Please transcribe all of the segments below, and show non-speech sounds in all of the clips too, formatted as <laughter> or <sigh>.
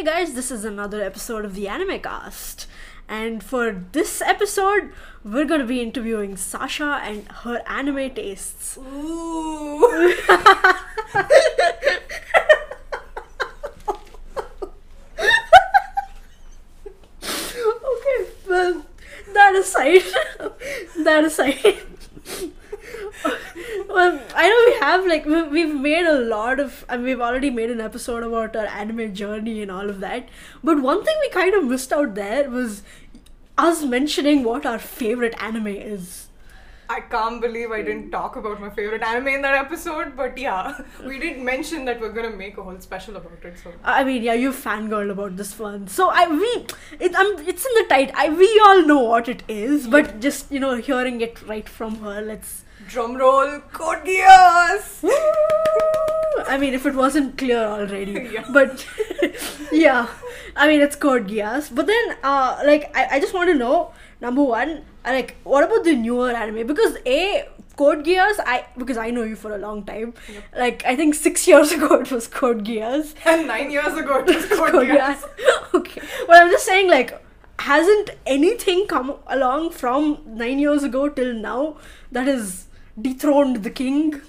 Hey guys, this is another episode of the Anime Cast. And for this episode, we're gonna be interviewing Sasha and her anime tastes. Ooh. <laughs> okay, well, that aside, <laughs> that aside. Well, I know we have like we- we've made a lot of, I and we've already made an episode about our anime journey and all of that. But one thing we kind of missed out there was us mentioning what our favorite anime is. I can't believe I didn't talk about my favorite anime in that episode, but yeah, <laughs> we did mention that we're gonna make a whole special about it. So I mean, yeah, you fangirl about this one. So I we it um it's in the title. I we all know what it is, but just you know hearing it right from her, let's. Drum roll, Code Geass. I mean, if it wasn't clear already, <laughs> Yeah. but <laughs> yeah, I mean it's Code Geass. But then, uh, like I, I just want to know number one, uh, like what about the newer anime? Because a Code Geass, I because I know you for a long time. Yep. Like I think six <laughs> years ago it was Code Geass. And nine years ago, it was Code Code Geass. Geass. okay. Well, I'm just saying, like, hasn't anything come along from nine years ago till now that has dethroned the king?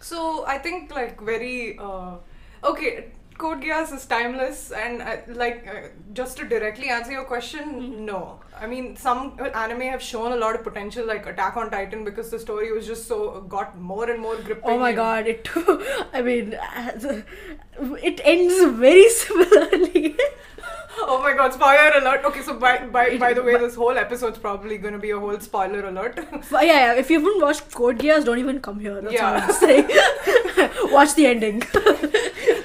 So I think like very uh, okay. Code Geass is timeless, and uh, like uh, just to directly answer your question, Mm-hmm. no. I mean, some anime have shown a lot of potential, like Attack on Titan, because the story was just so got more and more gripping. Oh my god, it. <laughs> I mean, it ends very <laughs> similarly. Oh my god, spoiler alert. Okay, so by by, by the way, this whole episode's probably gonna be a whole spoiler alert. but yeah, yeah, if you haven't watched Code Geass, don't even come here. That's Yeah. all I'm saying. <laughs> Watch the ending. <laughs>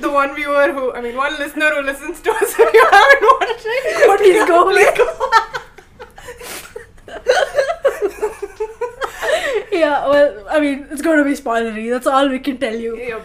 the one viewer who, I mean, one listener who listens to us, if you haven't watched it, <laughs> go Please go. Please go. yeah, well, I mean, it's going to be spoilery. That's all we can tell you. Yeah.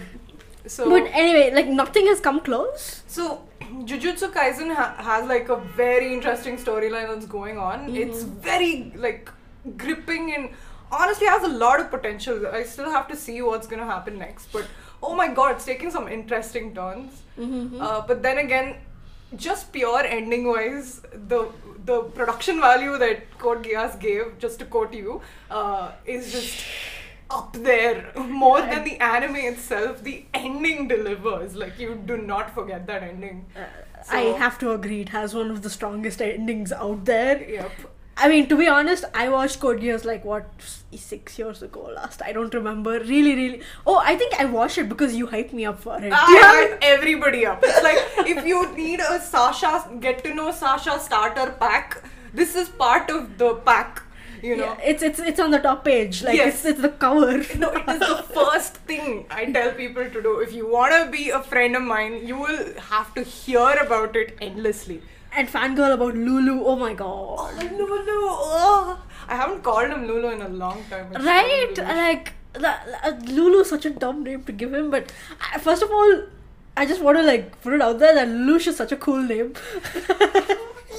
So, But anyway, like, nothing has come close. so Jujutsu Kaisen ha- has like a very interesting storyline that's going on. It's very like gripping and honestly has a lot of potential. I still have to see what's gonna happen next, but oh my god, it's taking some interesting turns. Uh, but then again, just pure ending wise, the the production value that Code Geass gave, just to quote you, uh, is just up there more than the anime itself. The ending delivers. Like you do not forget that ending. Uh, I So- have to agree, it has one of the strongest endings out there. Yep. I mean, to be honest, I watched Code Geass like what six years ago last. I don't remember. Really, really. Oh, I think I watched it because you hyped me up for it. I Yeah. hype everybody up. It's like if you need a Sasha get to know Sasha starter pack, this is part of the pack. You know. Yeah, it's it's it's on the top page. Like Yes. it's it's the cover. <laughs> No, it is the <laughs> first thing I tell people to do. If you want to be a friend of mine, you will have to hear about it endlessly. And fangirl about Lulu. Oh my god. Oh, Lulu. Oh. I haven't called him Lulu in a long time. It's Right? Like the, uh, Lulu is such a dumb name to give him. But I, first of all, I just want to like put it out there that Lelouch is such a cool name. <laughs>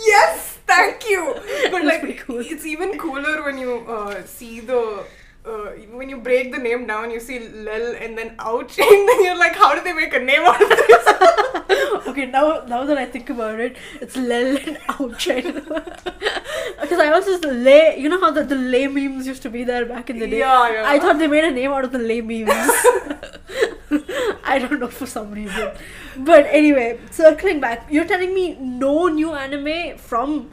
Yes, thank you. <laughs> But like, cool. it's even cooler when you uh, see the. Uh, when you break the name down, you see Lel and then ouch, <laughs> and then you're like, how did they make a name out of this? <laughs> okay, now now that I think about it, it's Lel and Ouch. Because I was just lay. You know how the, the lay memes used to be there back in the day. Yeah, yeah. I thought they made a name out of the lay memes. I don't know for some reason. But anyway, circling back, you're telling me no new anime from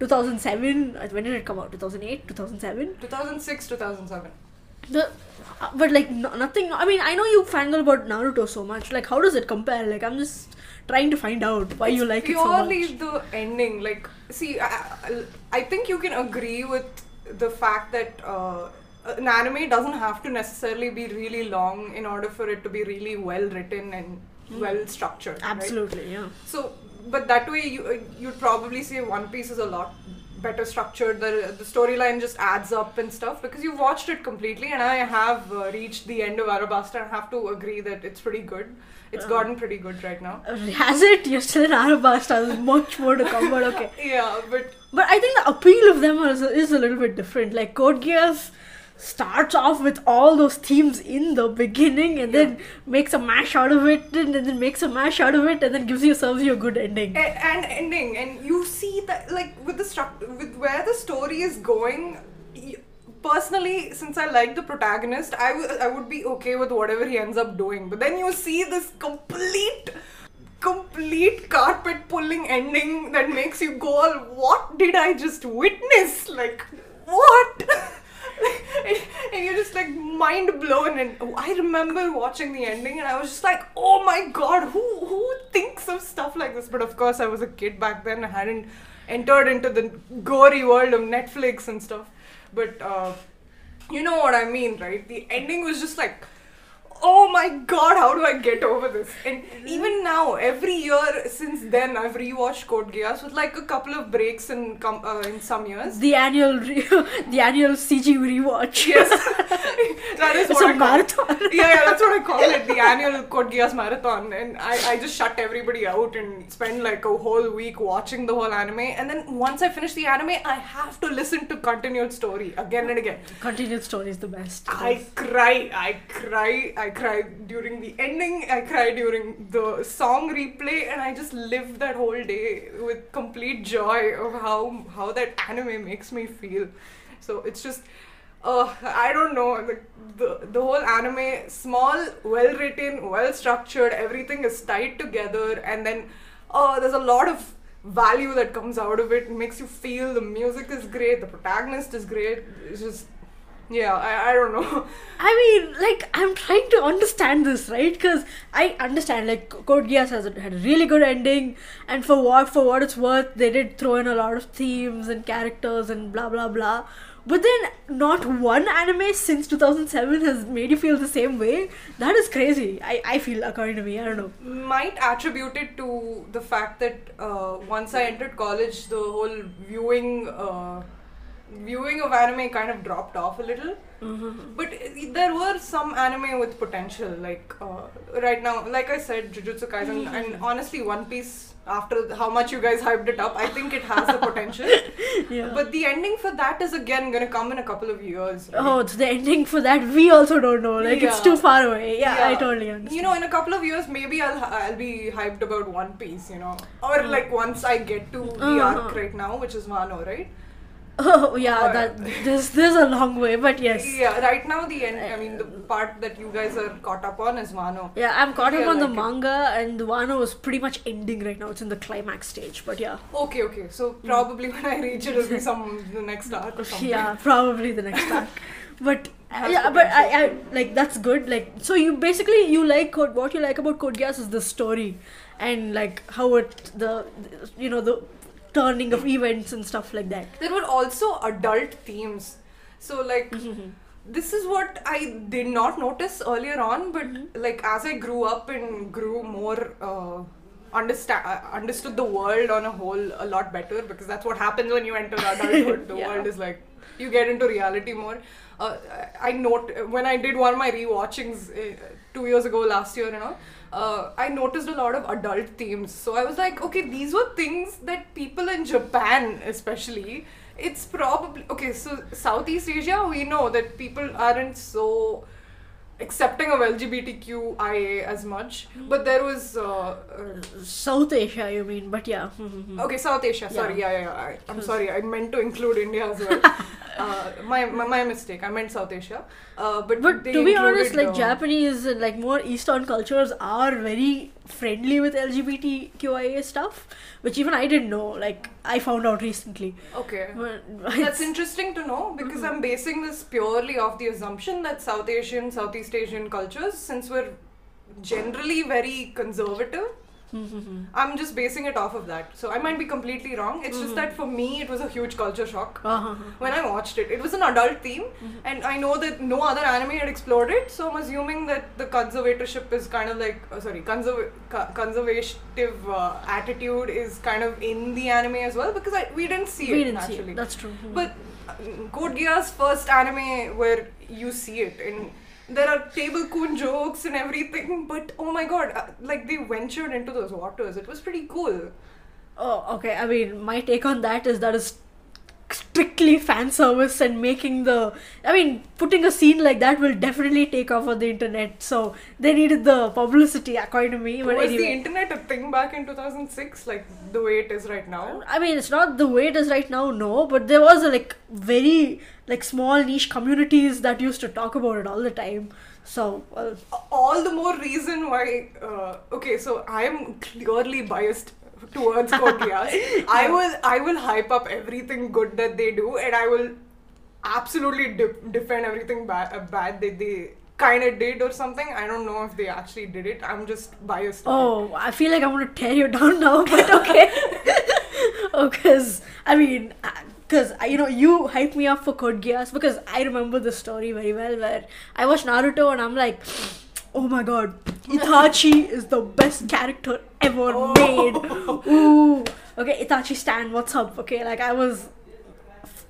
2007. uh, When did it come out? 2008, 2007. 2006, 2007. The, uh, but like no, nothing. I mean, I know you fangirl about Naruto so much. Like, how does it compare? Like, I'm just trying to find out why you like it so purely much. the ending. Like, see, I, I- think you can agree with the fact that uh, an anime doesn't have to necessarily be really long in order for it to be really well written and well structured. right? Absolutely, yeah. So, but that way you uh, you'd probably say One Piece is a lot better structured. The the storyline just adds up and stuff because you've watched it completely, and I have uh, reached the end of Arabasta and have to agree that it's pretty good. It's Uh. gotten pretty good right now. Uh, Has it? You're still in Arabasta. There's much more to come, but okay. <laughs> Yeah, but But I think the appeal of them is, is a little bit different. Like Code Geass, starts off with all those themes in the beginning and then makes a mash out of it and then makes a mash out of it and then gives you serves you a good ending. A- and ending. And you see that like with the struct with where the story is going personally since i like the protagonist I w- I would be okay with whatever he ends up doing. But then you see this complete complete carpet pulling ending that makes you go all what did i just witness? Like what <laughs> and you're just like mind blown and i remember watching the ending and i was just like oh my god who who thinks of stuff like this? But of course i was a kid back then. I hadn't entered into the gory world of netflix and stuff. But uh, you know what i mean right? The ending was just like oh my god, how do I get over this? And even now, every year since then, I've rewatched Code Geass with like a couple of breaks in com- uh, in some years. The annual re- <laughs> the annual CG rewatch. Yes, <laughs> that is It's what a I call it. <laughs> Yeah, yeah, that's what I call it, the annual Code Geass marathon. And I, I just shut everybody out and spend like a whole week watching the whole anime. And then once I finish the anime, I have to listen to continued story again and again. Continued story is the best. I cry, I cry, I cry during the ending, I cry during the song replay, and I just live that whole day with complete joy of how how that anime makes me feel. So it's just, uh, I don't know, the, the the whole anime, small, well written, well structured, everything is tied together, and then, uh, there's a lot of value that comes out of it. It makes you feel the music is great, the protagonist is great. It's just yeah, I, I don't know. <laughs> I mean, like, I'm trying to understand this, right? Because I understand, like, Code Geass has a, had a really good ending, and for what for what it's worth, they did throw in a lot of themes and characters and blah blah blah. But then, not one anime since 2007 has made you feel the same way. That is crazy. I, I feel, according to me, I don't know. Might attribute it to the fact that uh, once I entered college, the whole viewing uh, viewing of anime kind of dropped off a little. But uh, there were some anime with potential, like uh, right now, like I said, Jujutsu Kaisen, and honestly, One Piece. After how much you guys hyped it up, I think it has the <laughs> potential. Yeah. But the ending for that is again gonna come in a couple of years. right? Oh, it's the ending for that. We also don't know. Like, it's too far away. Yeah, I totally understand. You know, in a couple of years, maybe I'll I'll be hyped about One Piece. You know, or like once I get to the Uh-huh. arc right now, which is Wano, right? Oh, <laughs> yeah, Or- that there's there's a long way, but yes. Yeah, right now the end. I mean, the uh, part that you guys are caught up on is Wano. Yeah, I'm caught up on the like it. manga, and the Wano is pretty much ending right now. It's in the climax stage, but yeah, Okay, okay. So mm. probably when I reach it, it'll be some the next arc or something. yeah, probably the next arc. <laughs> But Has yeah, but I, I like that's good. Like, so you basically you like Code, what you like about Code Geass is the story, and like how it the you know the turning of events and stuff like that. There were also adult themes. So like <laughs> this is what I did not notice earlier on, but like as I grew up and grew more uh, understand uh, understood the world on a whole a lot better because that's what happens when you enter <laughs> adulthood. the Yeah. world is like you get into reality more. Uh, I I note when I did one of my rewatchings uh, two years ago last year, you know. Uh, I noticed a lot of adult themes, so I was like, okay, these were things that people in Japan, especially, it's probably okay. So Southeast Asia, we know that people aren't so accepting of LGBTQIA as much, but there was uh, uh, South Asia, you mean? But yeah. <laughs> Okay, South Asia. Sorry, Yeah. yeah, yeah. I, I'm sorry. I meant to include India as well. <laughs> uh, my, my my mistake. I meant South Asia. Uh, but But to be honest, like uh, Japanese and like more Eastern cultures are very friendly with LGBTQIA stuff, which even I didn't know. Like I found out recently. Okay. <laughs> That's interesting to know because Mm-hmm. I'm basing this purely off the assumption that South Asian, Southeast Asian cultures, since we're generally very conservative, Mm-hmm. I'm just basing it off of that. So I might be completely wrong. It's just that for me, it was a huge culture shock. Uh-huh. when I watched it. It was an adult theme, Mm-hmm. and I know that no other anime had explored it, so I'm assuming that the conservatorship is kind of like, uh, sorry, conserv- co- conservative uh, attitude is kind of in the anime as well because I, we didn't see we it didn't see it. That's true. But uh, Code Geass first anime where you see it and there are table coon jokes and everything, but oh my god, uh, like they ventured into those waters. It was pretty cool. Oh, okay. I mean, my take on that is that is strictly fan service and making the I mean putting a scene like that will definitely take off on the internet. So they needed the publicity according to me. But Was the internet a thing back in 2006, like the way it is right now? I mean, it's not the way it is right now, no. But there was a like very like small niche communities that used to talk about it all the time. So well, All the more reason why. Uh, okay, so I am clearly biased towards <laughs> Code I will I will hype up everything good that they do, and I will absolutely de- defend everything ba- uh, bad that they kind of did or something. I don't know if they actually did it. I'm just biased. oh, I feel like I'm gonna tear you <laughs> down now. But okay, <laughs> because I mean. Because you know you hype me up for Code Geass because I remember the story very well where I watched Naruto and I'm like, oh my god, Itachi is the best character ever Oh. made. <laughs> Ooh, okay, Itachi Stan, what's up? Okay, like I was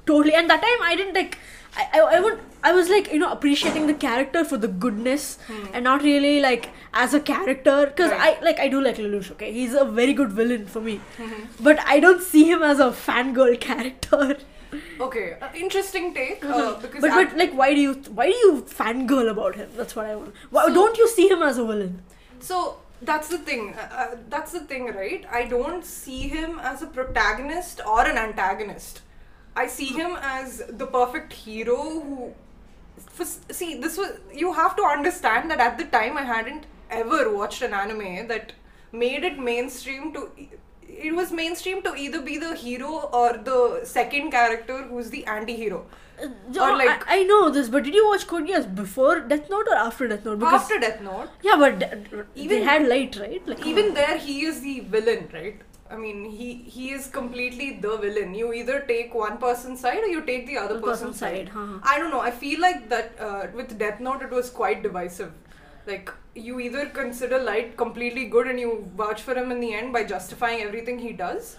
totally and that time i didn't like I, I, I would I was like you know appreciating the character for the goodness hmm. and not really like as a character. Because Right. I like I do like Lelouch okay? He's a very good villain for me. Mm-hmm. But I don't see him as a fangirl character <laughs> Okay, uh, interesting take. Uh, because but but like why do you why do you fangirl about him that's what I want why, So- don't you see him as a villain So that's the thing. Uh, uh, that's the thing, right? I don't see him as a protagonist or an antagonist. I see him as the perfect hero who. For, see, this was. You have to understand that at the time I hadn't ever watched an anime that made it mainstream to. It was mainstream to either be the hero or the second character who's the anti hero. Uh, Or like- I, I know this but did you watch Code Geass before Death Note or after Death Note? Because After Death Note, yeah but de- they Even- had light right? Like even there he is the villain right? I mean he he is completely the villain. You either take one person's side or you take the other The person's, person's side, side, huh. i don't know. I feel like that uh, with death note it was quite divisive like you either consider light completely good and you vouch for him in the end by justifying everything he does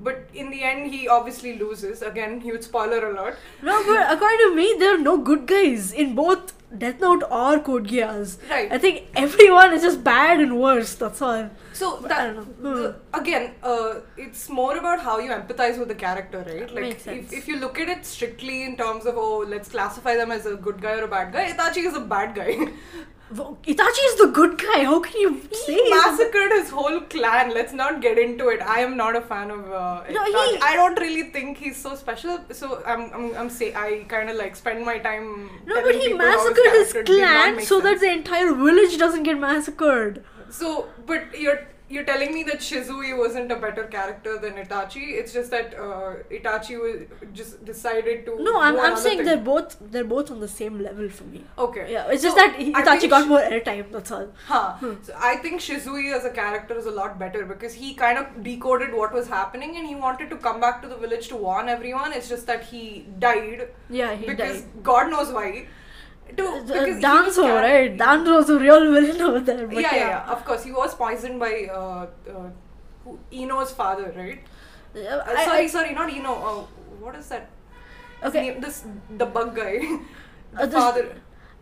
but in the end he obviously loses. Again huge spoiler alert. No, but according to me, there are no good guys in both Death Note or Code Geass. Right. I think everyone is just bad and worse. That's all. So that I don't know. the- again, uh, it's more about how you empathize with the character, right? Like Makes sense. if, if you look at it strictly in terms of oh, let's classify them as a good guy or a bad guy, Itachi is a bad guy. <laughs> Itachi is the good guy. How can you say? he massacred his whole clan. Let's not get into it. I am not a fan of uh, No, he- I don't really think he's so special. So I'm I'm, I'm say I kind of like spend my time. No, but he people how massacred his clan so that the entire village doesn't get massacred. So, but you're you're telling me that Shisui wasn't a better character than Itachi. It's just that uh, Itachi was just decided to. No, I'm, I'm saying thing. they're both they're both on the same level for me. Okay. Yeah, it's just that Itachi got more airtime. That's all. Huh. So I think Shisui as a character is a lot better because he kind of decoded what was happening and he wanted to come back to the village to warn everyone. It's just that he died Yeah, he died. because died. God knows why. To, Uh, because he was Danzo, car- right? A real villain over there. Yeah, yeah, yeah, of course. He was poisoned by uh, uh, Eno's father, right? Uh, I- sorry, I- sorry, not Eno. Uh, what is that? Okay. name- this the bug guy. <laughs> the Uh, father.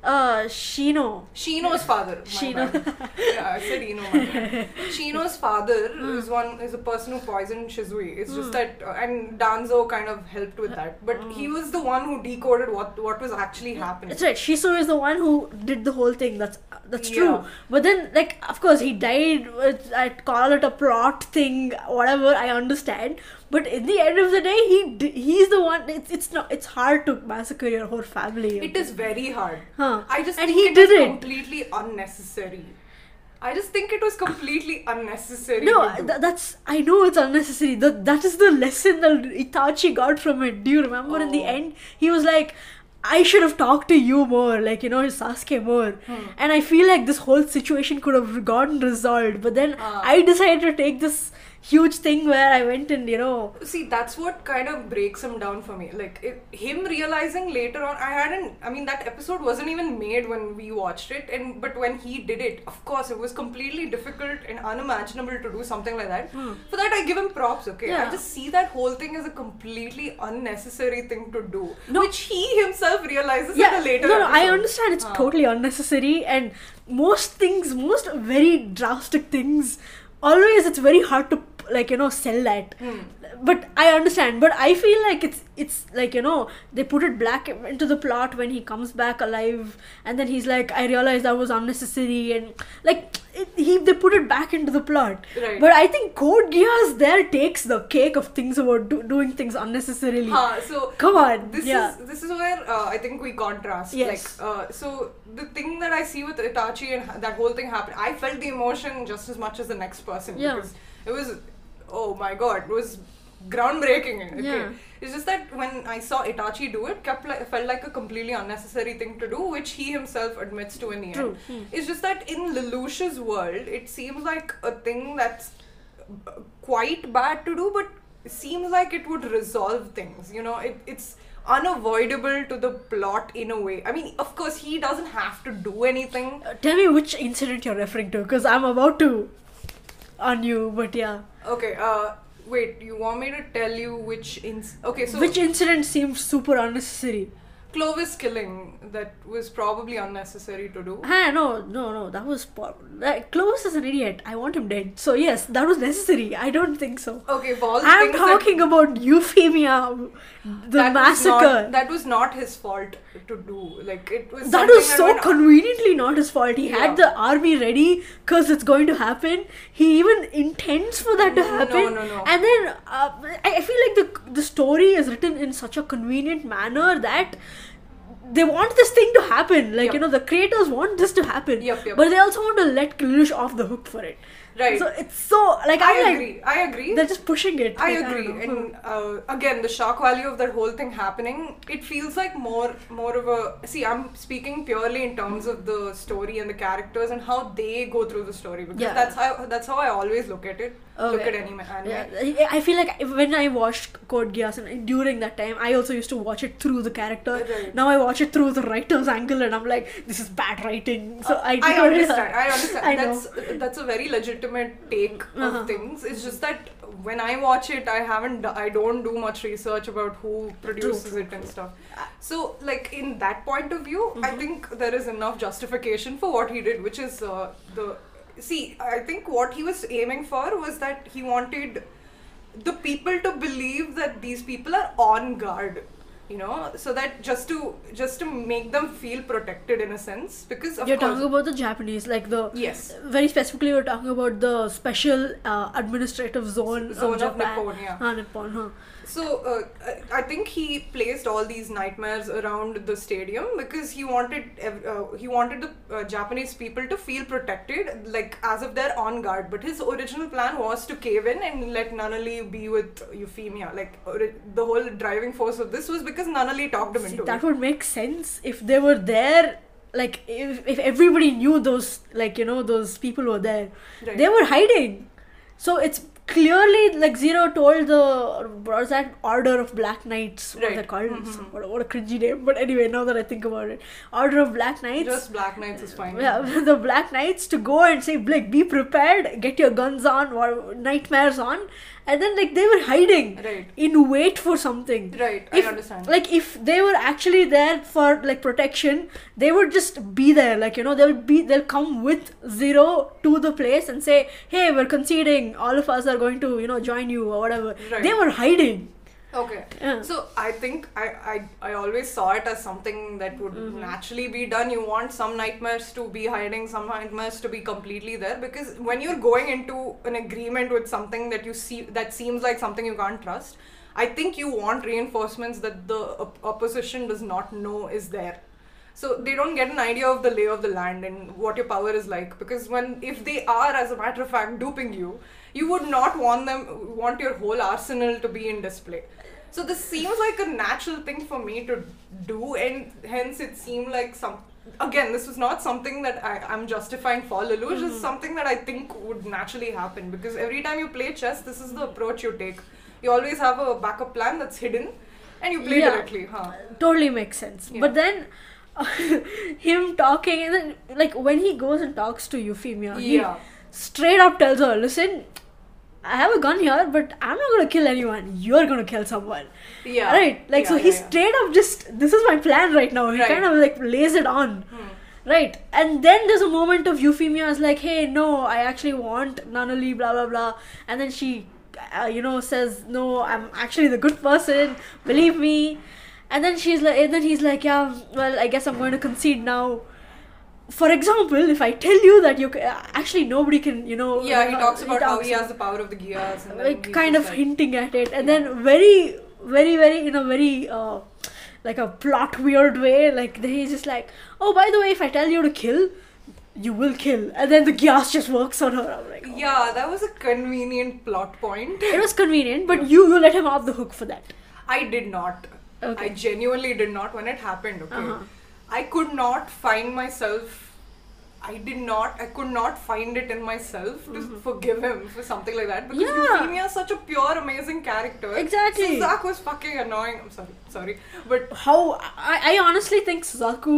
Uh, Shino. Shino's father. Shino. yeah, I said Eno. <laughs> Shino's father hmm. is one is a person who poisoned Shisui. It's just hmm. that, uh, and Danzo kind of helped with uh, that. But hmm. he was the one who decoded what what was actually happening. That's right. Shiso is the one who did the whole thing. That's that's true. Yeah. But then, like, of course, he died. With, I'd call it a plot thing, whatever. I understand. But in the end of the day, he he's the one. It's it's not. It's hard to massacre your whole family. It is very hard. Huh. I just And think he it did was it. completely unnecessary. I just think it was completely unnecessary. No, th- that's I know it's unnecessary. That that is the lesson that Itachi got from it. Do you remember in the Oh. end he was like, I should have talked to you more, like you know Sasuke more. Hmm. And I feel like this whole situation could have gotten resolved. But then Ah. I decided to take this huge thing where I went and you know See, that's what kind of breaks him down for me. Like, it, him realizing later on, I hadn't. I mean, that episode wasn't even made when we watched it, and but when he did it, of course, it was completely difficult and unimaginable to do something like that. Hmm. For that, I give him props. Okay, I just see that whole thing as a completely unnecessary thing to do, No. which he himself realizes yeah, later. no, no, I understand it's Ah. totally unnecessary, and most things, most very drastic things, always it's very hard to like you know sell that Hmm. but i understand but i feel like it's it's like you know they put it black into the plot when he comes back alive and then he's like i realized that was unnecessary and like it, he they put it back into the plot Right. but i think code geass there takes the cake of things about do, doing things unnecessarily Huh, so Come on, This yeah. is this is where uh, I think we contrast. Yes. Like, uh, so the thing that I see with Itachi and that whole thing happened, I felt the emotion just as much as the next person Yeah. because it was, oh my god, it was groundbreaking. Okay, Yeah. it's just that when I saw Itachi do it, kept like, felt like a completely unnecessary thing to do, which he himself admits to in the True. end. Hmm. It's just that in Lelouch's world, it seems like a thing that's quite bad to do, but seems like it would resolve things. You know, it, it's unavoidable to the plot in a way. I mean, of course, he doesn't have to do anything. Uh, tell me which incident you're referring to because i'm about to on you but yeah Okay, uh, wait, you want me to tell you which ins? Okay, so which incident seemed super unnecessary Clovis killing that was probably unnecessary to do. Ah, no, no, no. That was po- like Clovis is an idiot. I want him dead. So yes, that was necessary. I don't think so. Okay, of all I'm talking about Euphemia, the that, that was massacre. not, that was not his fault to do. Like it was. that was so went- conveniently not his fault. He had the army ready because it's going to happen. He even intends for that to happen. no, no. Mm, And then uh, I feel like the the story is written in such a convenient manner that they want this thing to happen. Like Yep. you know, the creators want this to happen, Yep, yep. but they also want to let Lelouch off the hook for it. Right. So it's so like I like agree. I agree. they're just pushing it. I Like, agree, know. and uh, again, the shock value of that whole thing happening, it feels like more, more of a. See, I'm speaking purely in terms of the story and the characters and how they go through the story because Yeah. that's how that's how I always look at it. Look at anime. anime. Yeah, I I feel like when I watched Code Geass and during that time, I also used to watch it through the character. Right. Now I watch it through the writer's angle, and I'm like, this is bad writing. So I, Uh, I don't- understand. I understand. <laughs> I know. that's that's a very legitimate take Uh-huh. of things. It's just that when I watch it, I haven't. I don't do much research about who produces true, it and stuff. So, like in that point of view, I Mhm. think there is enough justification for what he did, which is uh, the. See, I think what he was aiming for was that he wanted the people to believe that these people are on guard you know so that just to just to make them feel protected in a sense because of You're talking about the Japanese, like the yes very specifically, we're talking about the special uh, administrative zone, Zone of of Japan. Nippon, yeah. Ah, Nippon, huh? So uh, I think he placed all these Knightmares around the stadium because he wanted ev- uh, he wanted the uh, Japanese people to feel protected, like as if they're on guard. But his original plan was to cave in and let Nunnally be with Euphemia. Like the whole driving force of this was because Nunnally talked him See, into that it. That would make sense if they were there. Like if, if everybody knew those, like you know, those people were there. Right. They were hiding. So it's clearly like Zero told the what was that Order of Black Knights? What are they Right. called? Mhm. Some- What, what a cringy name. But anyway, now that I think about it, Order of Black Knights. Just Black Knights is fine. yeah, <laughs> the Black Knights to go and say, like, be prepared, get your guns on, or Knightmares on, and then like they were hiding Right. in wait for something. Right. If, I understand. Like if they were actually there for like protection, they would just be there. Like you know, they'll be they'll come with zero to the place and say, "Hey, we're conceding. All of us are going to you know join you or whatever." Right. They were hiding. Okay. Yeah. So I think I, I I always saw it as something that would Mhm. naturally be done. You want some Knightmares to be hiding, some Knightmares to be completely there because when you're going into an agreement with something that you see that seems like something you can't trust, I think you want reinforcements that the op- opposition does not know is there. So they don't get an idea of the lay of the land and what your power is like because when if they are as a matter of fact duping you, you would not want them want your whole arsenal to be in display. So this seems like a natural thing for me to do, and hence it seemed like some. Again, this was not something that I, I'm justifying for Lelouch. It's something that I think would naturally happen because every time you play chess, this is the approach you take. You always have a backup plan that's hidden, and you play Yeah. directly. Huh? totally makes sense. Yeah. But then <laughs> him talking and then like when he goes and talks to Euphemia, he Yeah. straight up tells her, "Listen, I have a gun here, but I'm not gonna kill anyone. You're gonna kill someone." Yeah. Right? Like so, he yeah, yeah. straight up just this is my plan right now. He Right. kind of like lays it on. Hmm. Right, and then there's a moment of Euphemia is like, "Hey, no, I actually want Nunnally, blah blah blah," and then she uh, you know, says, "No, I'm actually the good person. Believe me." And then she's like, and then he's like, "Yeah, well, I guess I'm going to concede now." For example, if I tell you that you actually nobody can, you know, Yeah, he uh, talks about how talks- he has the power of the Geass. Like kind of like- hinting at it and then very very very in a very uh, like a plot weird way like he's just like oh by the way if i tell you to kill you will kill and then the Geass just works on her i'm like oh. Yeah, that was a convenient plot point. it was convenient but you you let him off the hook for that I did not. Okay. I genuinely did not when it happened, okay? Uh-huh. I could not find myself. I did not. I could not find it in myself to forgive him for something like that because Mm-hmm. Yeah. Euphemia is such a pure, amazing character. Exactly. Suzak was fucking annoying. I'm sorry, sorry, but how i, I honestly think suzaku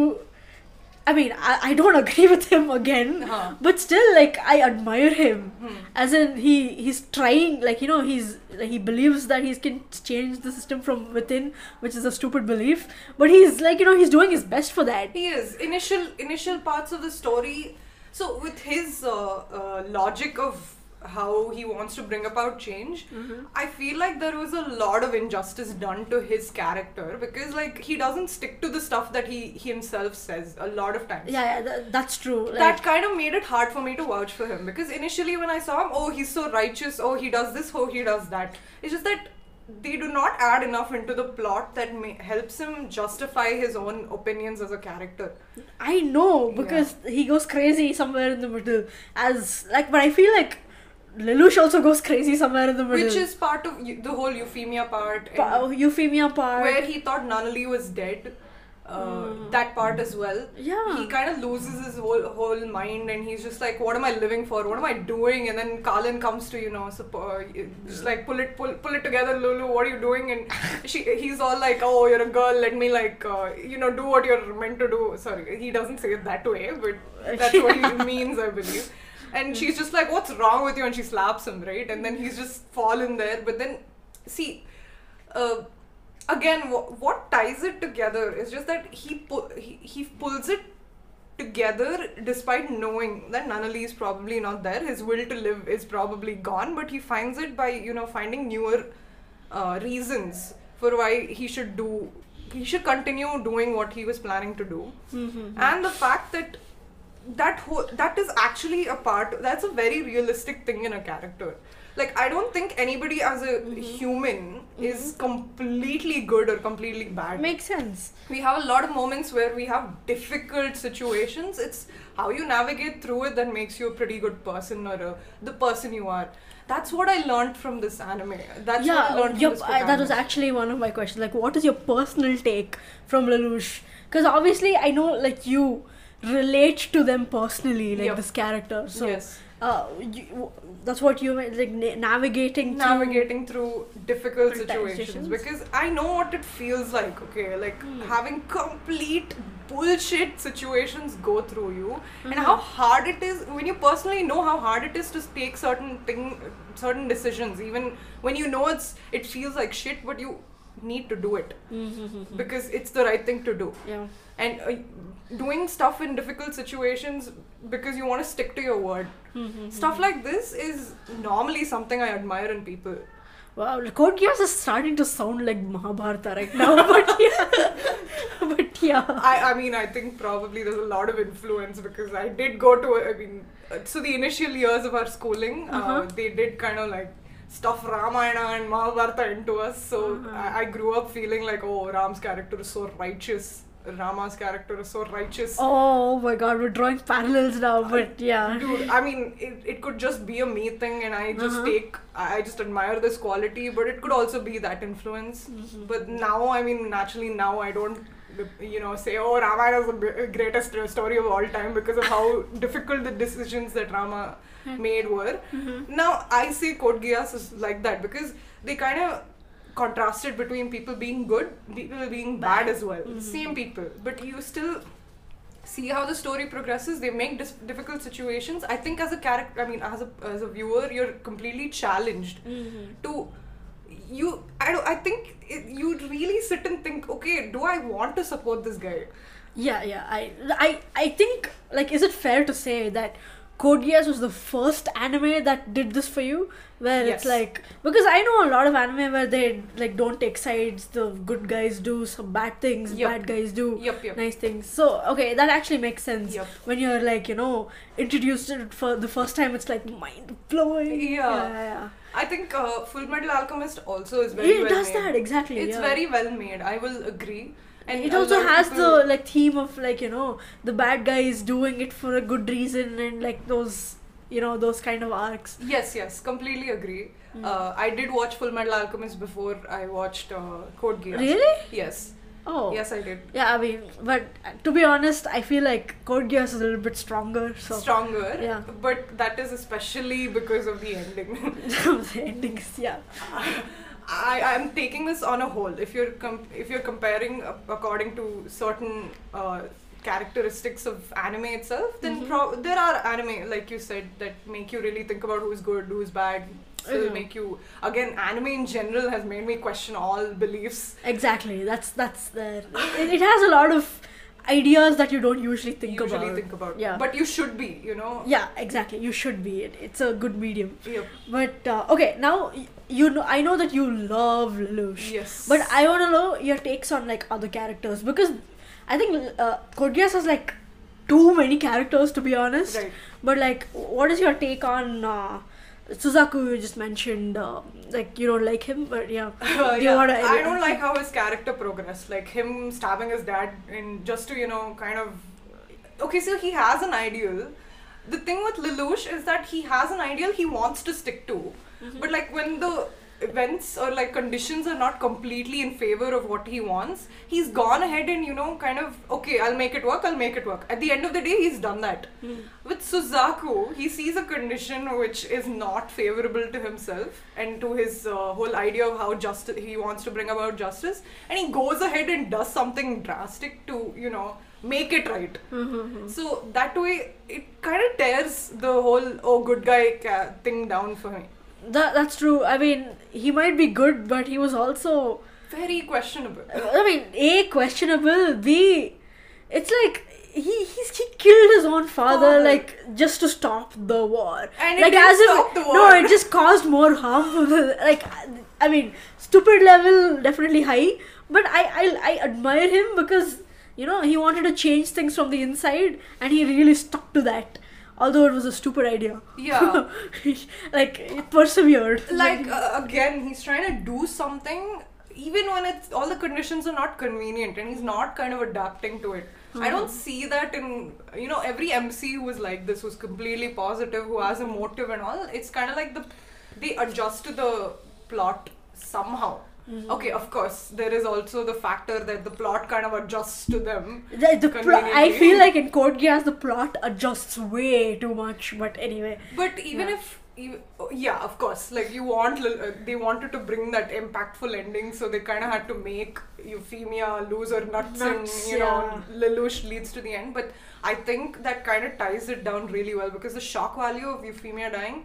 I mean, I, I don't <laughs> agree with him again, Uh-huh. but still, like, I admire him. Hmm. As in, he he's trying, like, you know, he's he believes that he can change the system from within, which is a stupid belief. But he's like, you know, he's doing his best for that. He is initial initial parts of the story. So with his uh, uh, logic of how he wants to bring about change, Mm-hmm. I feel like there was a lot of injustice done to his character because like he doesn't stick to the stuff that he, he himself says a lot of times. Yeah, yeah that, that's true. Like, That kind of made it hard for me to vouch for him because initially when I saw him, oh he's so righteous, oh he does this, oh he does that. It's just that they do not add enough into the plot that may, helps him justify his own opinions as a character. I know because he goes crazy somewhere in the middle. As like, but I feel like Lelouch also goes crazy somewhere in the middle. Which is part of the whole Euphemia part, Pa- Euphemia part. where he thought Nunnally was dead. Uh, That part as well. Yeah. He kind of loses his whole whole mind, and he's just like, "What am I living for? What am I doing?" And then Kallen comes to you know, suppo- uh, just like pull it, pull, pull it together, Lulu. What are you doing? And she, he's all like, "Oh, you're a girl. Let me like, uh, you know, do what you're meant to do." Sorry, he doesn't say it that way, but <laughs> that's what he means, I believe. And she's just like, "What's wrong with you?" And she slaps him, right? And then he's just fallen there. But then, see, uh, again, wh- what ties it together is just that he pu- he, he pulls it together despite knowing that Nunnally is probably not there. His will to live is probably gone, but he finds it by you know finding newer uh, reasons for why he should do. He should continue doing what he was planning to do, Mm-hmm. and the fact that that whole that is actually a part that's a very realistic thing in a character. Like i don't think anybody as a mm-hmm. human mm-hmm. is completely good or completely bad. Makes sense. we have a lot of moments where we have difficult situations. It's how you navigate through it that makes you a pretty good person or a, the person you are. That's what i learned from this anime. That's what i yeah, learned from this I, that was actually one of my questions. Like, what is your personal take from Lelouch? Because obviously, I know like you relate to them personally, like Yup. this character. So, yes uh, you, that's what you meant, like na- navigating. through- navigating through difficult situations because I know what it feels like. Okay, like Hmm. having complete bullshit situations go through you, and Mhm. how hard it is when you personally know how hard it is to take certain thing, certain decisions, even when you know it's it feels like shit, but you need to do it Mhm. because it's the right thing to do Yeah. and uh, doing stuff in difficult situations because you want to stick to your word Mhm. stuff like this is normally something i admire in people Wow, Code Geass is starting to sound like Mahabharata right now, <laughs> but yeah, but yeah. I, I mean, I think probably there's a lot of influence because I did go to, I mean, uh, so the initial years of our schooling, uh Uh-huh. they did kind of like stuff Ramayana and Mahabharata into us. So Uh-huh. I, I grew up feeling like, oh, Ram's character is so righteous. Rama's character is so righteous. Oh my god, we're drawing parallels now, but yeah. Dude, I mean, it, it could just be a me thing, and I just Uh-huh. take, I just admire this quality, but it could also be that influence. Mm-hmm. But now, I mean, naturally, now I don't, you know, say, oh, Ramayana is the greatest story of all time because of how <laughs> difficult the decisions that Rama made were. Mm-hmm. Now, I say Code Geass is like that because they kind of contrasted between people being good, people being bad, Bad. as well. Mhm. Same people, but you still see how the story progresses. They make dis- difficult situations. I think as a character, I mean, as a as a viewer, you're completely challenged Mm-hmm. to you. I don't. I think it, you really sit and think, okay, do I want to support this guy? Yeah, yeah. I, I, I think like, is it fair to say that Code Geass was the first anime that did this for you, where Yes. it's like because I know a lot of anime where they like don't take sides. The good guys do some bad things, Yep. bad guys do Yep, yep. nice things. So okay, that actually makes sense Yep. when you're like you know introduced it for the first time. It's like mind blowing. Yeah. yeah, yeah. I think uh, Full Metal Alchemist also is very well. It well does made. that exactly. It's yeah. very well made. I will agree. And it also has the like theme of like you know the bad guy is doing it for a good reason and like those you know those kind of arcs. Yes, yes, completely agree. Mm. Uh, I did watch Full Metal Alchemist before I watched uh, Code Geass. Really? Yes. Oh. Yes, I did. Yeah, I mean, but uh, to be honest, I feel like Code Geass is a little bit stronger. So Stronger. Yeah. But that is especially because of the ending. <laughs> the endings, yeah. <laughs> I I'm taking this on a whole. If you're com- if you're comparing uh, according to certain uh, characteristics of anime itself, then Mhm. pro- there are anime like you said that make you really think about who's good, who's bad. Still Mhm. make you again. Anime in general has made me question all beliefs. Exactly. That's that's there. It, it has a lot of ideas that you don't usually think usually about. think about. Yeah. But you should be. You know. yeah, exactly. You should be. It, it's a good medium. Yep. But uh, okay, now you know. I know that you love Lelouch. Yes. But I want to know your takes on like other characters because I think uh, has like too many characters to be honest. Right. But like, what is your take on uh, Suzaku? You just mentioned uh, like you don't like him, but yeah. Uh, <laughs> Do yeah, wanna- I don't like how his character progressed. Like him stabbing his dad in just to you know kind of. Okay, so he has an ideal. The thing with Lelouch is that he has an ideal he wants to stick to, Mm-hmm. but like when the events or like conditions are not completely in favor of what he wants, he's gone ahead and you know kind of okay, I'll make it work. I'll make it work. At the end of the day, he's done that. Mm. With Suzaku, he sees a condition which is not favorable to himself and to his uh, whole idea of how justice he wants to bring about justice, and he goes ahead and does something drastic to you know make it right. Mm-hmm. So that way, it kind of tears the whole oh good guy ca- thing down for me. That that's true. I mean, he might be good, but he was also. Very questionable. I mean, a questionable. B, it's like he he's, he killed his own father, Father. like just to stop the war. And it like as if no, it just caused more harm. <laughs> like I mean, stupid level definitely high, but I I I admire him because you know he wanted to change things from the inside, and he really stuck to that. Although it was a stupid idea. Yeah. <laughs> like it persevered. like uh, again he's trying to do something even when it's all the conditions are not convenient and he's not kind of adapting to it i don't see that in you know every mc who is like this who's completely positive who has a motive and all it's kind of like the they adjust to the plot somehow okay of course there is also the factor that the plot kind of adjusts to them The, the pl- I feel like in Code Geass the plot adjusts way too much, but anyway. But even Yeah. if, oh, yeah, of course, like you want, uh, they wanted to bring that impactful ending, so they kind of had to make Euphemia lose her nuts, Nuts, and you know, Lelouch leads to the end. But I think that kind of ties it down really well because the shock value of Euphemia dying,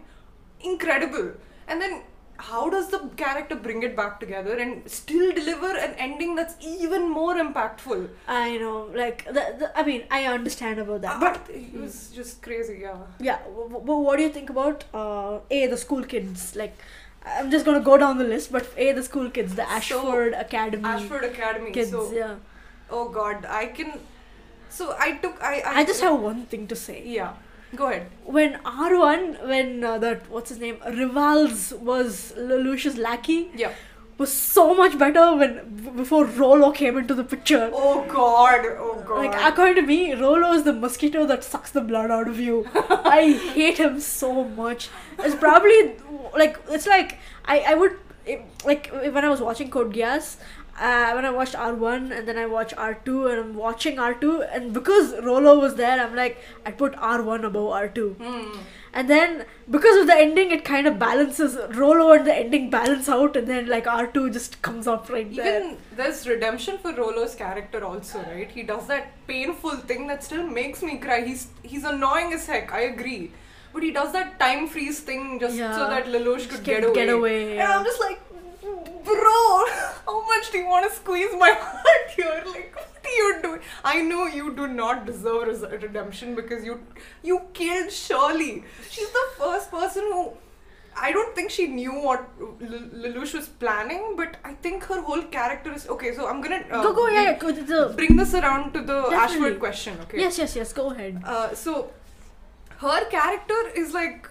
incredible. And then how does the character bring it back together and still deliver an ending that's even more impactful? I know, like, the, the, I mean, I understand about that. But But, it was just crazy, yeah. yeah, but what do you think about, uh, A, the school kids? Like, I'm just gonna go down the list, but A, the school kids, the So, Ashford Academy Ashford Academy. kids, so, yeah. Oh God, I can. So I took I I, I just have one thing to say. yeah. Go ahead. When R1, when uh, that, what's his name, Rivalz was Lelouch's lackey, Yeah. was so much better when before Rolo came into the picture. Oh God. Oh God. Like according to me, Rolo is the mosquito that sucks the blood out of you. <laughs> I hate him so much. It's probably like it's like I I would it, like when I was watching Code Geass. Uh, when I watched R1 and then I watched R2 and I'm watching R2 and because Rolo was there I'm like I put R1 above R2 Hmm. and then because of the ending it kind of balances Rolo and the ending balance out and then like R2 just comes up right there Even there's redemption for Rolo's character also, right? He does that painful thing that still makes me cry. He's he's annoying as heck. I agree. But he does that time freeze thing just so that Lelouch could get- get away. get away, And. I'm just like, bro, how much do you want to squeeze my <laughs> heart here? Like, what do you do? I know you do not deserve redemption because you you killed Shirley. She's the first person who. I don't think she knew what L- Lelouch was planning, but I think her whole character is okay. So I'm gonna uh, go go yeah, yeah bring, go the bring this around to the. Ashford question. Okay. yes yes yes go ahead. Uh, so her character is like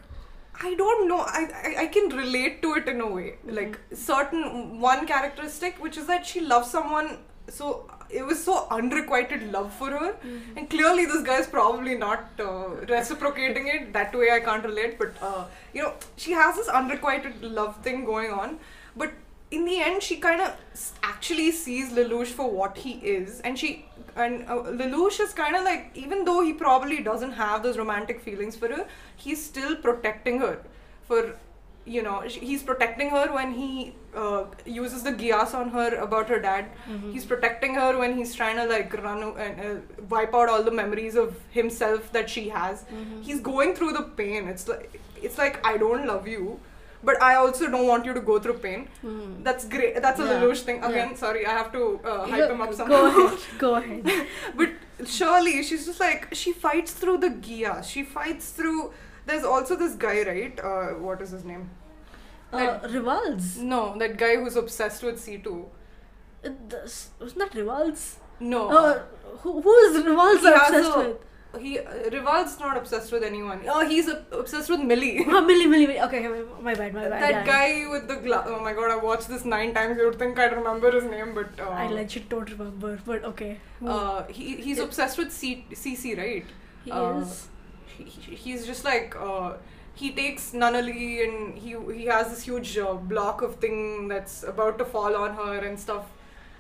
I don't know. I, I I can relate to it in a way. Like certain one characteristic, which is that she loves someone. So it was so unrequited love for her, and clearly this guy is probably not uh, reciprocating it. That way I can't relate. But uh, you know, she has this unrequited love thing going on. But in the end, she kind of actually sees Lelouch for what he is, and she and uh, Lelouch is kind of like even though he probably doesn't have those romantic feelings for her, he's still protecting her for you know he's protecting her when he uh, uses the Geass on her about her dad. He's protecting her when he's trying to like run and uh, wipe out all the memories of himself that she has. He's going through the pain. It's like it's like i don't love you but i also don't want you to go through pain that's great that's a Yeah. Lelouch thing again Yeah. sorry i have to uh, hype him up go somehow ahead go ahead. <laughs> but Shirley she's just like she fights through the Geass she fights through there's also this guy right uh, what is his name Uh, Rivalz. no that guy who's obsessed with c2 Uh, this- Wasn't that Rivalz? no Uh, who, who is Rivalz obsessed a- with? He uh, Rival's not obsessed with anyone oh he's uh, obsessed with millie Oh, <laughs> Millie, Millie, Millie. Okay, my, bad, my bad. that yeah. guy with the gla- oh my god i watched this nine times you would think i'd remember his name but uh, I legit don't remember, but okay. uh, he, he's It- obsessed with C- cc right he uh, is. he, he- he's just like uh, he takes Nunnally and he he has this huge uh, block of thing that's about to fall on her and stuff.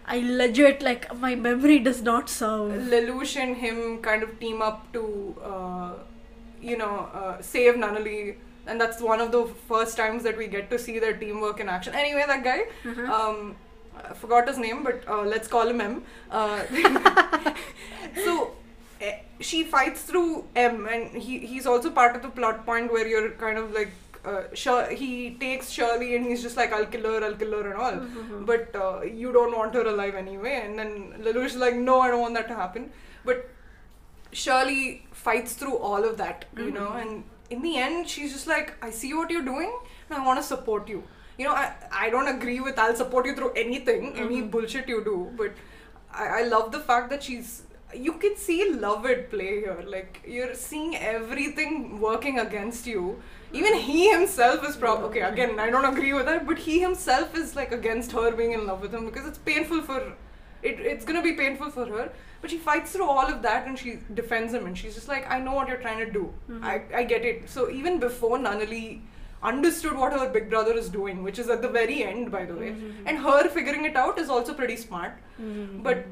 I legit like my memory does not serve. Lelouch and him kind of team up to uh, you know uh, save Nunnally. And that's one of the first times that we get to see their teamwork in action. Anyway, that guy, Uh-huh. um, I forgot his name, but uh, let's call him M. Uh, <laughs> so eh, she fights through M, and he he's also part of the plot point where you're kind of like. Uh, Shir- he takes Shirley and he's just like I'll kill her, I'll kill her and all, Mhm. but uh, you don't want her alive anyway. And then Lelouch is like, no, I don't want that to happen. But Shirley fights through all of that, you know, and in the end, she's just like, I see what you're doing, and I want to support you. You know, I, I don't agree with I'll support you through anything, any Mhm. bullshit you do, but I, I love the fact that she's. You can see love at play here. Like, you're seeing everything working against you. Even he himself is probably. Okay, again, I don't agree with that, but he himself is like against her being in love with him because it's painful for. It, it's gonna be painful for her, but she fights through all of that and she defends him and she's just like, I know what you're trying to do. Mhm. I, I get it. So even before Nunnally understood what her big brother is doing, which is at the very end, by the way, Mhm. and her figuring it out is also pretty smart. Mhm. But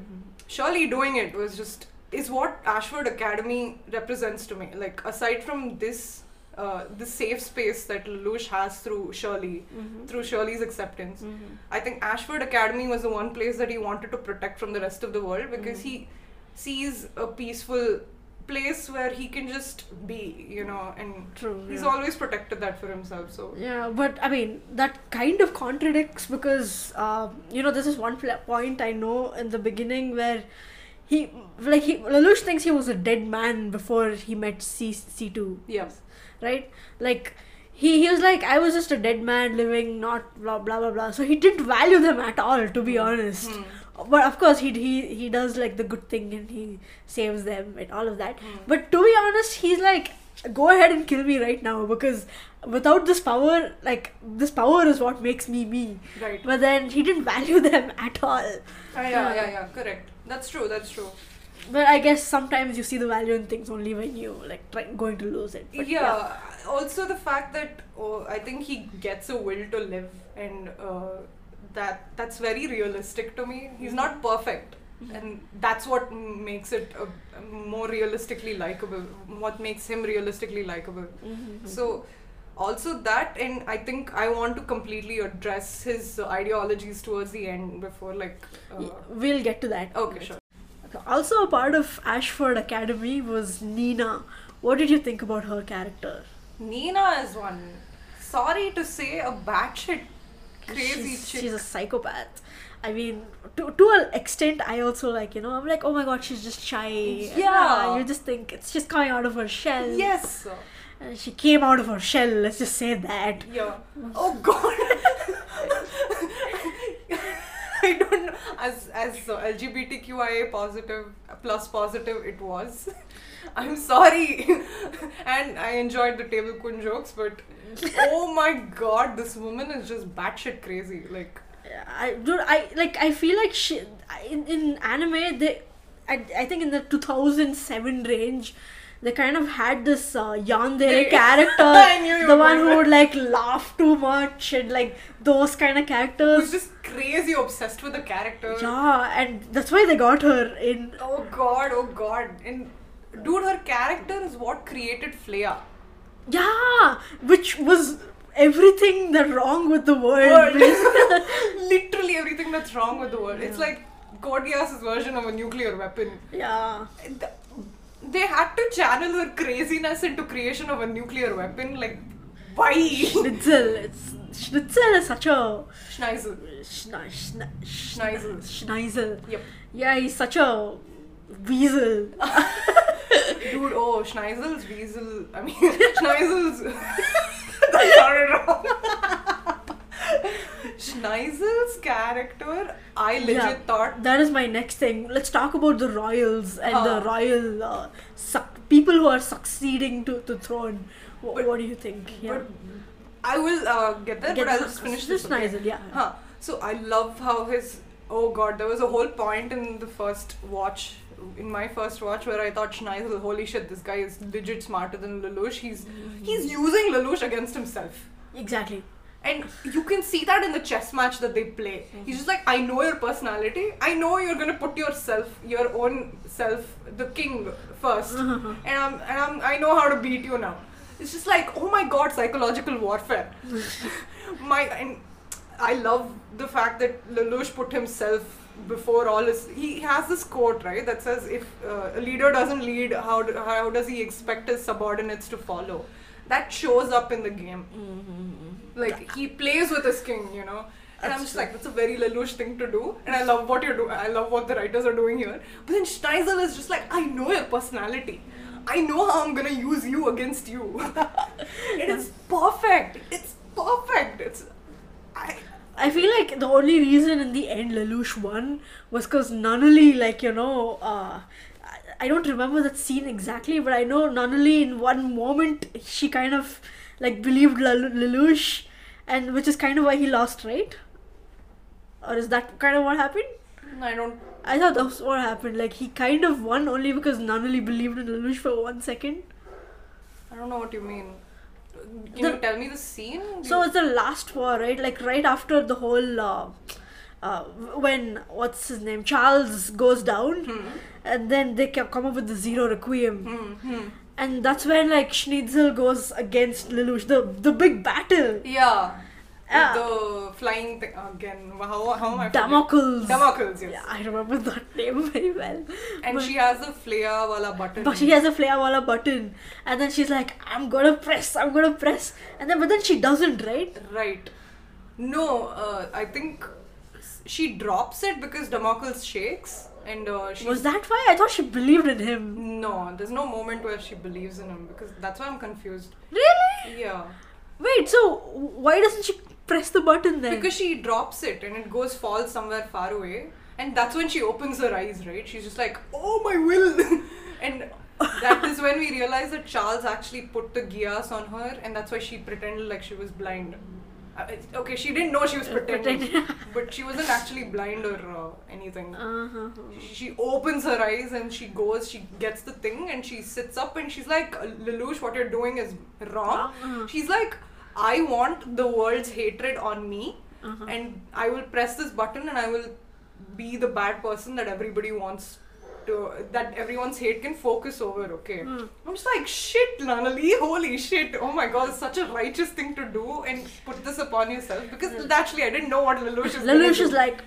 Shirley doing it was just is what Ashford Academy represents to me. Like aside from this, uh, the safe space that Lelouch has through Shirley, Mhm. through Shirley's acceptance. Mhm. I think Ashford Academy was the one place that he wanted to protect from the rest of the world because Mhm. he sees a peaceful place where he can just be, you know, and True. he's yeah. always protected that for himself. So Yeah, but I mean that kind of contradicts because uh, you know this is one pl- point I know in the beginning where he like he Lelouch thinks he was a dead man before he met C C two. Yes, right? Like he, he was like, I was just a dead man living, not blah blah blah blah. So he didn't value them at all, to be honest. Hmm. But of course, he he he does like the good thing and he saves them and all of that. Hmm. But to be honest, he's like, go ahead and kill me right now because without this power, like this power is what makes me me. right. But then he didn't value <laughs> them at all. Ah, yeah, yeah, yeah, correct. That's true. That's true. But I guess sometimes you see the value in things only when you like try, going to lose it. But yeah. Also, the fact that oh, I think he gets a will to live, and uh, that that's very realistic to me. He's not perfect, Mhm. and that's what makes it more realistically likable. What makes him realistically likable. Mhm. So. Also that, and I think I want to completely address his uh, ideologies towards the end before, like. Uh, we'll get to that. okay, sure. Also, a part of Ashford Academy was Nina. What did you think about her character? Nina is one. Sorry to say, a batshit crazy she's, chick. she's a psychopath. I mean, to to an extent, I also like you know I'm like, oh my god, she's just shy. Yeah. Uh, you just think it's just coming out of her shell. yes. And she came out of her shell. Let's just say that. Yeah. Oh God. <laughs> <laughs> I don't. <laughs> As as LGBTQIA positive plus positive it was. <laughs> I'm sorry, <laughs> and I enjoyed the table kun jokes, but oh my God, this woman is just batshit crazy. Like I dude, I like. I feel like she in, in anime they, I, I think in the 2007 range, they kind of had this uh, yandere <laughs> character, the one who would like laugh too much and like those kind of who's characters. just crazy obsessed with the character. Yeah, and that's why they got her in. Oh God, oh God, and dude, her character is what created FLEIJA. Yeah, which was everything that wrong with the world. World. <laughs> <laughs> Literally everything that's wrong with the world. It's like Code version of a nuclear weapon. yeah. Th- They had to channel her craziness into creation of a nuclear weapon. Like, why? Schnitzel. It's Schnitzel is such a Schneizel. schna, schna, Schneizel. Schneizel. Yep. Yeah, he's such a weasel. <laughs> Dude, oh, Schneizel's weasel. I mean, <laughs> Schneizel's. <laughs> that sounded wrong. Schneizel's character, I legit Yeah. thought. That is my next thing. Let's talk about the royals and the Huh. royal uh, suc- people who are succeeding to the throne. Wh- But- what do you think? Yeah. But I will uh, get there, Get but I'll just finish this. okay? Schneizel, yeah. Huh. So I love how his. Oh god, there was a whole point in the first watch, in my first watch, where I thought Schneizel, holy shit, this guy is legit smarter than Lelouch. He's he's using Lelouch against himself. Exactly. And you can see that in the chess match that they play. He's just like, I know your personality. I know you're gonna put yourself, your own self, the king 1st and I'm and I'm I know how to beat you now. It's just like, oh my god, psychological warfare. <laughs> my and I love the fact that Lelouch put himself before all his. He has this quote right that says, "If uh, a leader doesn't lead, how do, how does he expect his subordinates to follow?" That shows up in the game. Like he plays with his king, you know. And I'm just true. like, that's a very Lelouch thing to do. And I love what you're doing. I love what the writers are doing here. But then Schneizel is just like, I know your personality. I know how I'm gonna use you against you. <laughs> it is perfect. It's perfect. It's I I feel like the only reason in the end Lelouch won was because Nunnally, like, you know, uh, I- don't remember that scene exactly, but I know Nunnally in one moment she kind of like believed Lel- Lelouch, and which is kind of why he lost, right? Or is that kind of what happened? I don't I thought that was what happened. Like he kind of won only because Nunnally believed in Lelouch for one second. I don't know what you mean. Can The- you tell me the scene? Do So you- it's the last war, right? Like right after the whole, uh, uh, when what's his name, Charles goes down, Hmm. and then they come up with the Zero Requiem, Hmm, hmm. and that's when like Schnitzel goes against Lelouch, the the big battle. Yeah. Ah. The flying thing again. How, how am I? Damocles. Damocles, yes. Yeah, I remember that <laughs> name very well. And But- she has a flare wala button. But she has a flare wala button, and then she's like, "I'm gonna press, I'm gonna press," and then but then she doesn't, right? Right. No, uh, I think she drops it because Damocles shakes, and uh, she. Was that why? I thought she believed in him. No, there's no moment where she believes in him because that's why I'm confused. Really? Yeah. Wait, so why doesn't she press the button then? Because she drops it and it goes falls somewhere far away, and that's when she opens her eyes, right? She's just like, oh my will, <laughs> and that is when we realize that Charles actually put the Geass on her, and that's why she pretended like she was blind. Uh, okay, she didn't know she was Uh, pretending, <laughs> but she wasn't actually blind or uh, anything. uh-huh. She- She opens her eyes and she goes, she gets the thing and she sits up and she's like, Lelouch, what you're doing is wrong. Uh-huh. She's like, I want the world's hatred on me Uh-huh. and I will press this button and I will be the bad person that everybody wants to, that everyone's hate can focus over, okay? Hmm. I'm just like, shit, Nunnally, <laughs> holy shit, oh my god, it's such a righteous thing to do and put this upon yourself because hmm. actually I didn't know what Lelouch is Lelouch is like,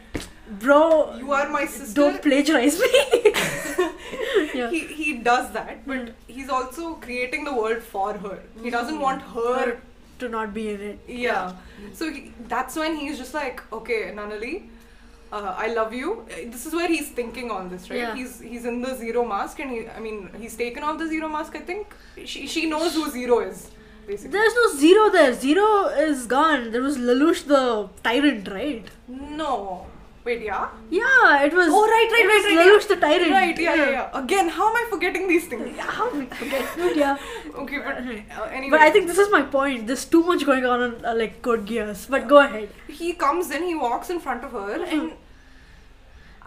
bro, You are my sister. don't plagiarize me. <laughs> yeah. he he does that but hmm. he's also creating the world for her he hmm. doesn't want her to not be in it. Yeah. So he, that's when he's just like, okay, Nunnally, uh, I love you. Uh, This is where he's thinking all this, right? Yeah. He's he's in the zero mask, and he, I mean, he's taken off the zero mask. I think she she knows who zero is, basically. There's no zero there. Zero is gone. There was Lelouch the tyrant, right? no. Wait, yeah. Yeah, it was. Oh, right, right, right, right. Lelouch yeah. the tyrant. Right, yeah, yeah, yeah. Again, how am I forgetting these things? Yeah, How we forget? Good, yeah. Okay, but uh, anyway. But I think this is my point. There's too much going on on uh, like Code Geass. But go ahead. he comes in, he walks in front of her, and.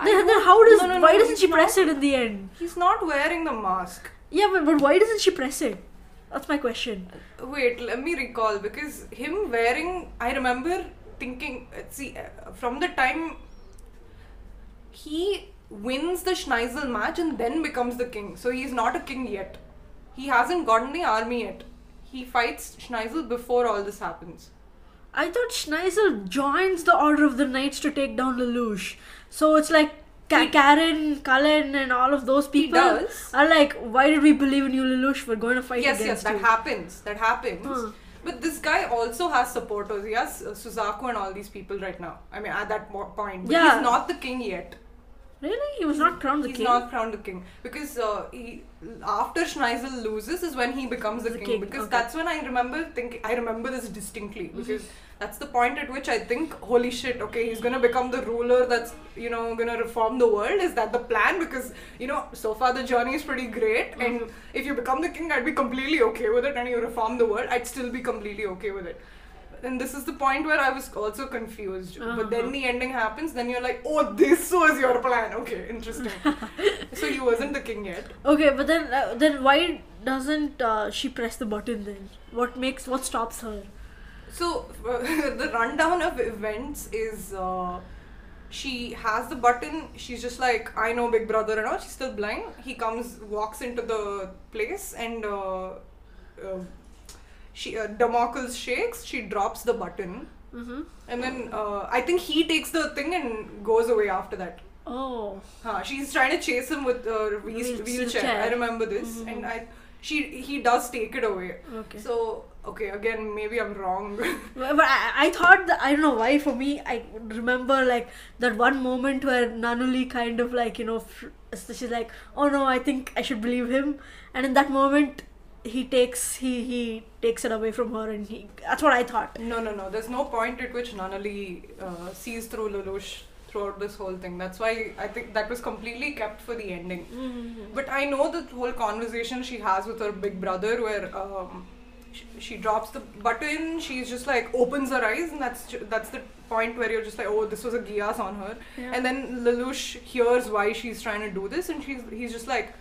Then, then how does no, no, no, why doesn't she press not- it in the end? He's not wearing the mask. Yeah, but, but why doesn't she press it? That's my question. Wait, let me recall because him wearing, I remember thinking, uh, see, uh, from the time he wins the Schneizel match and then becomes the king. So he's not a king yet. He hasn't gotten the army yet. He fights Schneizel before all this happens. I thought Schneizel joins the Order of the Knights to take down Lelouch. So it's like Ka- Karen, Kallen, and all of those people are like, why did we believe in you, Lelouch? We're going to fight yes, yes, against that you. happens. That happens. Huh. But this guy also has supporters. He has uh, Suzaku and all these people right now. I mean, at that point. But Yeah. he's not the king yet. really? He was not crowned the he's king. He's not crowned the king because uh, he after Schneizel loses is when he becomes the, The king, king, because okay. Mm-hmm. that's when I remember thinking I remember this distinctly because that's the point at which I think holy shit okay he's gonna become the ruler that's you know gonna reform the world is that the plan because you know so far the journey is pretty great Mm-hmm. and if you become the king I'd be completely okay with it and you reform the world I'd still be completely okay with it and this is the point where I was also confused. But Uh-huh. then the ending happens, then you're like, oh, this was your plan. Okay, interesting. <laughs> so he wasn't the king yet. Okay, but then uh, then why doesn't uh, she press the button then? What makes what stops her? So <laughs> the rundown of events is uh, she has the button. She's just like, I know Big Brother and all. She's still blind. He comes, walks into the place, and uh, uh, she uh, Damocles shakes. She drops the button, Mm-hmm. and then uh, I think he takes the thing and goes away after that. Oh. Huh, she's trying to chase him with a Wheel- wheelchair. wheelchair. I remember this, Mhm. and I, she, he does take it away. Okay. So okay, again, maybe I'm wrong. <laughs> But I, I thought that I don't know why for me I remember like that one moment where Nunnally kind of like you know she's like oh no I think I should believe him and in that moment he takes he he takes it away from her and he that's what I thought no, no, no. There's no point at which Nunnally uh, sees through Lelouch this whole thing. That's why I think that was completely kept for the ending. But I know the whole conversation she has with her big brother, where um, she, she drops the button, she's just like opens her eyes, and that's that's the point where you're just like, oh, this was a Geass on her. Yeah. And then Lelouch hears why she's trying to do this, and she's he's just like,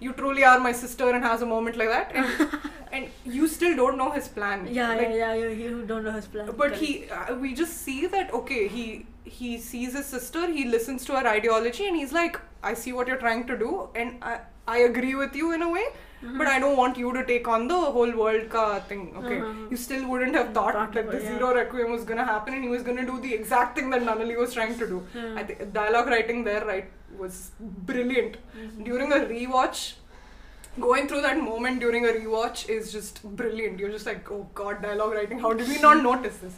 you truly are my sister, and has a moment like that, and, <laughs> and you still don't know his plan. yeah Like, yeah yeah yeah you don't know his plan but Correct. he, uh, we just see that okay, he he sees his sister, he listens to her ideology, and he's like, I see what you're trying to do, and I I agree with you in a way, Mm-hmm. but I don't want you to take on the whole world ka thing. Okay, Mhm. you still wouldn't have thought Thought that the yeah. zero requiem was gonna happen, and he was gonna do the exact thing that Nunnally was trying to do. Yeah. I think dialogue writing there, right, was brilliant. Mm-hmm. During a rewatch, going through that moment during a rewatch is just brilliant. You're just like, oh god, dialogue writing. How did we not notice this?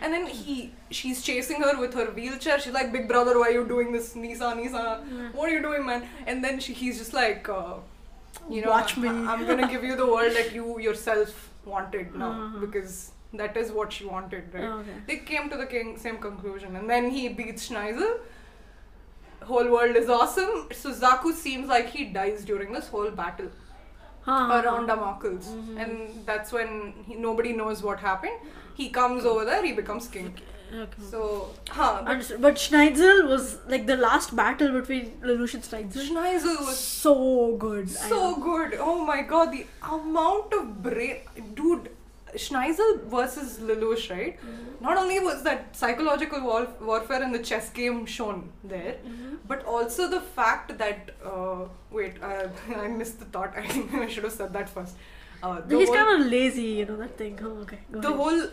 And then he, she's chasing her with her wheelchair. She's like, big brother, why are you doing this? Nisa, Nisa, what are you doing, man? And then she, he's just like, uh, you know, Watch me. I, am gonna give you the world that you yourself wanted now Uh-huh. because that is what she wanted, right? Oh, okay. They came to the king, same conclusion, and then he beats Schneizel. Whole world is awesome. Suzaku seems like he dies during this whole battle Huh, around Damocles, Mhm. and that's when he, nobody knows what happened. He comes over there, he becomes king. okay. So, huh? But. But Schneizel was like the last battle between Lelouch and Schneizel. Schneizel was so good. So good. Oh my god, the amount of brain, dude. Schneizel versus Lelouch, right? Mm-hmm. Not only was that psychological war- warfare in the chess game shown there, Mm-hmm. but also the fact that uh, wait, uh, <laughs> I missed the thought. I think I should have said that first. Uh, He's whole, kind of lazy, you know that thing. Oh, okay. Go the ahead. whole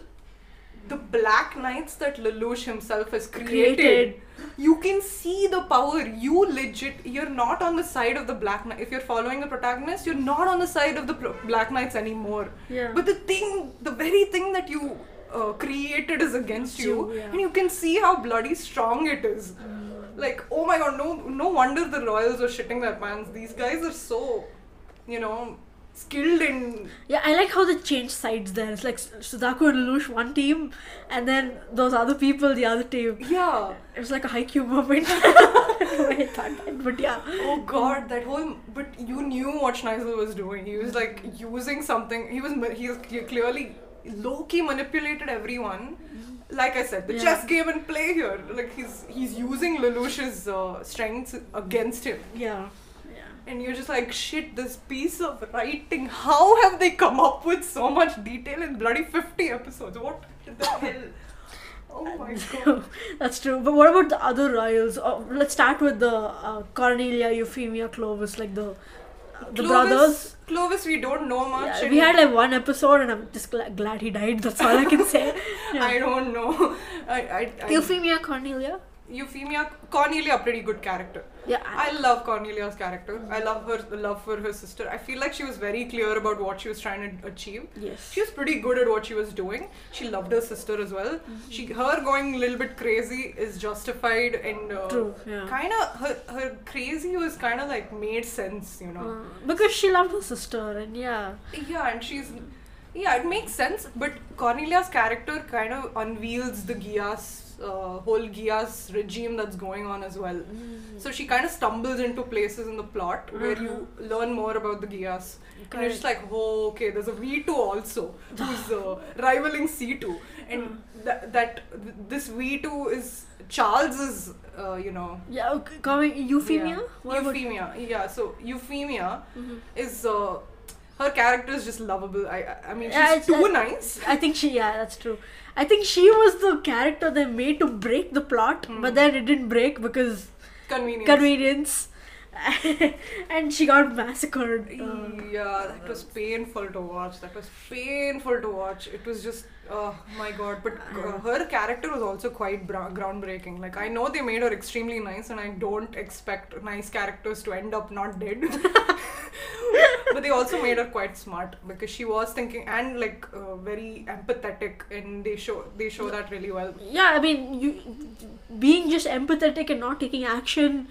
the Black Knights that Lelouch himself has created, Created. you can see the power. You legit, you're not on the side of the Black Knight. If you're following the protagonist, you're not on the side of the Pro- Black Knights anymore. Yeah. But the thing, the very thing that you uh, created is against you, yeah. and you can see how bloody strong it is. Like, oh my god, no, no wonder the royals are shitting their pants. These guys are so, you know, skilled in. Yeah, I like how they changed sides there. It's like Suzaku and Lelouch one team, and then those other people the other team. Yeah. It was like a moment. <laughs> I thought that, but yeah. Oh god, that whole. But you knew what Schneizel was doing. He was like using something. He was. He was cle- clearly low key manipulated everyone. Like I said, the Yeah. chess game in play here. Like he's he's using Lelouch's uh, strengths against him. Yeah. Yeah. And you're just like, shit, this piece of writing, how have they come up with so much detail in bloody 50 episodes? What the hell? Oh my god. <laughs> That's true. But what about the other royals? Oh, let's start with the uh, Cornelia, Euphemia, Clovis, like the uh, the Clovis, brothers. Clovis, we don't know much. Yeah, we had like one episode, and I'm just gla- glad he died. That's all I can say. <laughs> Yeah. I don't know. <laughs> I, I, I, Euphemia, Cornelia. Euphemia, Cornelia, a pretty good character. Yeah. I love Cornelia's character. I love her love for her sister. I feel like she was very clear about what she was trying to achieve. yes. She was pretty good at what she was doing. She loved her sister as well. Mm-hmm. She, her going a little bit crazy is justified and uh, True. Yeah. kind of her her crazy was kind of like made sense, you know. Uh, because she loved her sister, and yeah. Yeah, and she's yeah, it makes sense. But Cornelia's character kind of unveils the Geass. Uh, whole Geass regime that's going on as well. So she kind of stumbles into places in the plot where you learn more about the Geass. And you're just like, oh, okay, there's a V2 also <laughs> who's uh, rivaling C2. And tha- that th- this V2 is Charles's, uh, you know. Yeah. Okay, coming Euphemia. Yeah. Euphemia. Yeah, so Euphemia Mhm. is. Uh, her character is just lovable. I I- I mean, she's Yeah, too I- nice. I think she, yeah, that's true. I think she was the character they made to break the plot, Hmm. but then it didn't break because Convenience. convenience, <laughs> and she got massacred. Uh, yeah, that was painful to watch. That was painful to watch. It was just, oh my god. But uh, her character was also quite bra- groundbreaking. Like, I know they made her extremely nice, and I don't expect nice characters to end up not dead. <laughs> but they also made her quite smart because she was thinking and like uh, very empathetic, and they show they show that really well. yeah, I mean, you being just empathetic and not taking action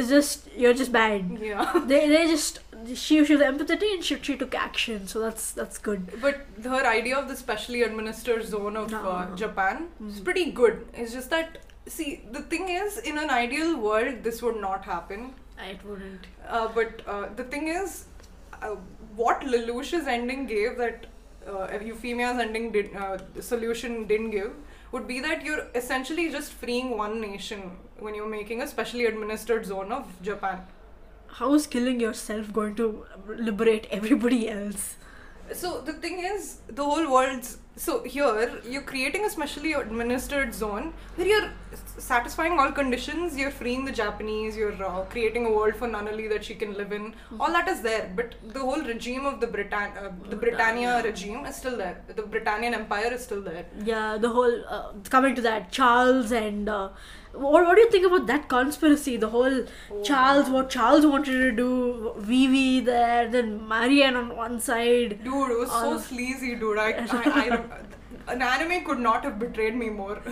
is just you're just bad. Yeah. <laughs> They they just she she was empathetic and she she took action, so that's that's good. But her idea of the specially administered zone of No. uh, Japan is Mhm. pretty good. It's just that, see, the thing is, in an ideal world, this would not happen. It wouldn't. Uh, but uh, the thing is, uh, what Lelouch's ending gave that uh, Euphemia's ending did, uh, solution didn't give would be that you're essentially just freeing one nation when you're making a specially administered zone of Japan. How is killing yourself going to liberate everybody else? So the thing is, the whole world's so here you're creating a specially administered zone where you're satisfying all conditions. You're freeing the Japanese. You're uh, creating a world for Nunnally that she can live in. All that is there, but the whole regime of the Britann uh, the Britannia regime is still there. The Britannian Empire is still there. Yeah, the whole uh, coming to that Charles and uh, what what do you think about that conspiracy? The whole Oh. Charles, what Charles wanted to do, Vivi there, then Marianne on one side. Dude, it was so sleazy, dude. I, I, I <laughs> an anime could not have betrayed me more. <laughs>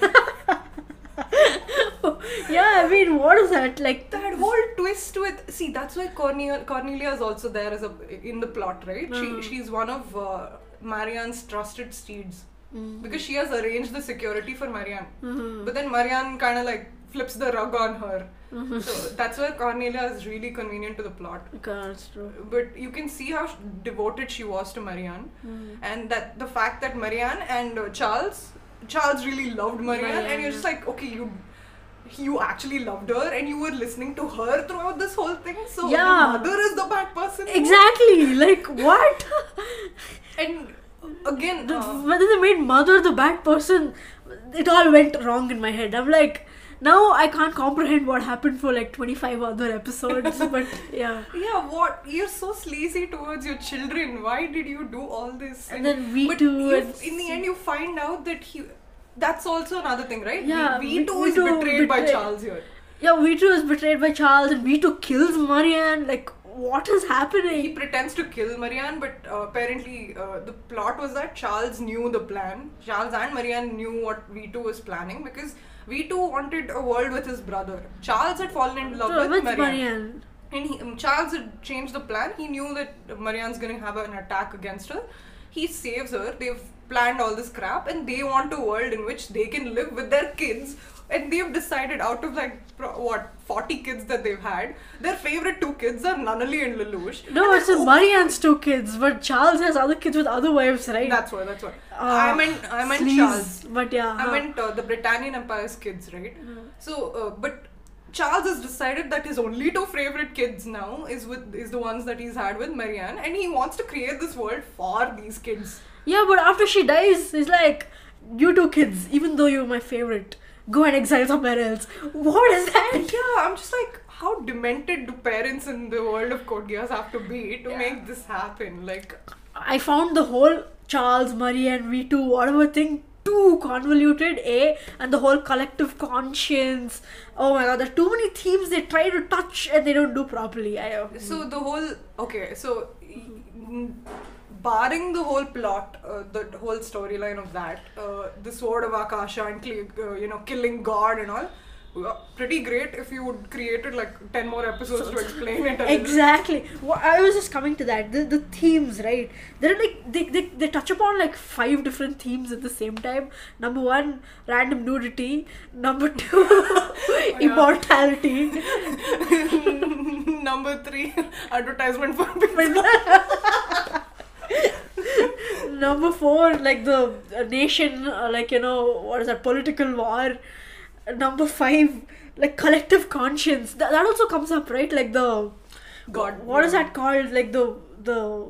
<laughs> yeah, I mean, what is that like? that whole twist with see that's why Cornelia Cornelia is also there as a in the plot right Mm. she she's one of uh, Marianne's trusted steeds Mm. because she has arranged the security for Marianne Mhm. but then Marianne kind of like flips the rug on her Mhm. so that's where Cornelia is really convenient to the plot Okay, that's true. but you can see how devoted she was to Marianne Mm. and that the fact that Marianne and uh, Charles Charles really loved Marianne and you're just like okay you you actually loved her and you were listening to her throughout this whole thing so Yeah. the mother is the bad person Exactly. Like what? and again The- uh, when they made mother the bad person, it all went wrong in my head. I'm like, now I can't comprehend what happened for like 25 other episodes. <laughs> but yeah. yeah what you're so sleazy towards your children why did you do all this And then we but too, you- and- in the end you find out that he that's also another thing, right? Yeah, V- V- V2 is V2 betrayed, by. Charles here. Yeah, V2 is betrayed by Charles and V2 kills Marianne. Like, what is happening? He pretends to kill Marianne, but uh, apparently uh, the plot was that Charles knew the plan. Charles and Marianne knew what V2 was planning because V2 wanted a world with his brother. Charles had fallen in love with, with Marianne. And he, um, Charles had changed the plan. He knew that Marianne's gonna have an attack against her. He saves her. They've planned all this crap, and they want a world in which they can live with their kids. And they've decided out of like what 40 kids that they've had, their favorite two kids are Nunnally and Lelouch. No, And it's in Marianne's two kids, but Charles has other kids with other wives, right? That's why. That's why. Uh, I meant. I meant sleaze, Charles. But yeah. I huh. meant uh, the Britannian Empire's kids, right? So, uh, but Charles has decided that his only two favorite kids now is with is the ones that he's had with Marianne, and he wants to create this world for these kids. Yeah, but after she dies, he's like, you two kids, even though you're my favorite, go and exile somewhere else. What is that? Yeah, I'm just like, how demented do parents in the world of Code Geass have to be to Yeah. make this happen? Like, I found the whole Charles, Murray, and V2, whatever thing, too convoluted, A, and the whole collective conscience. Oh my god, there are too many themes they try to touch and they don't do properly. I, uh, so the whole okay, so mm, barring the whole plot, uh, the whole storyline of that, uh, the sword of Akasha and uh, you know killing God and all. uh, Pretty great if you would created like 10 more episodes to explain it. Exactly. Wha- I was just coming to that. The, the themes, right? They're like they, they they touch upon like five different themes at the same time. Number one, random nudity. Number <laughs> two, <laughs> immortality. <laughs> Number three, advertisement for people. Number four, like the uh, nation, uh, like you know, what is that? Political war. Number five, like collective conscience. That, that also comes up, right? Like the God. what is that called like the the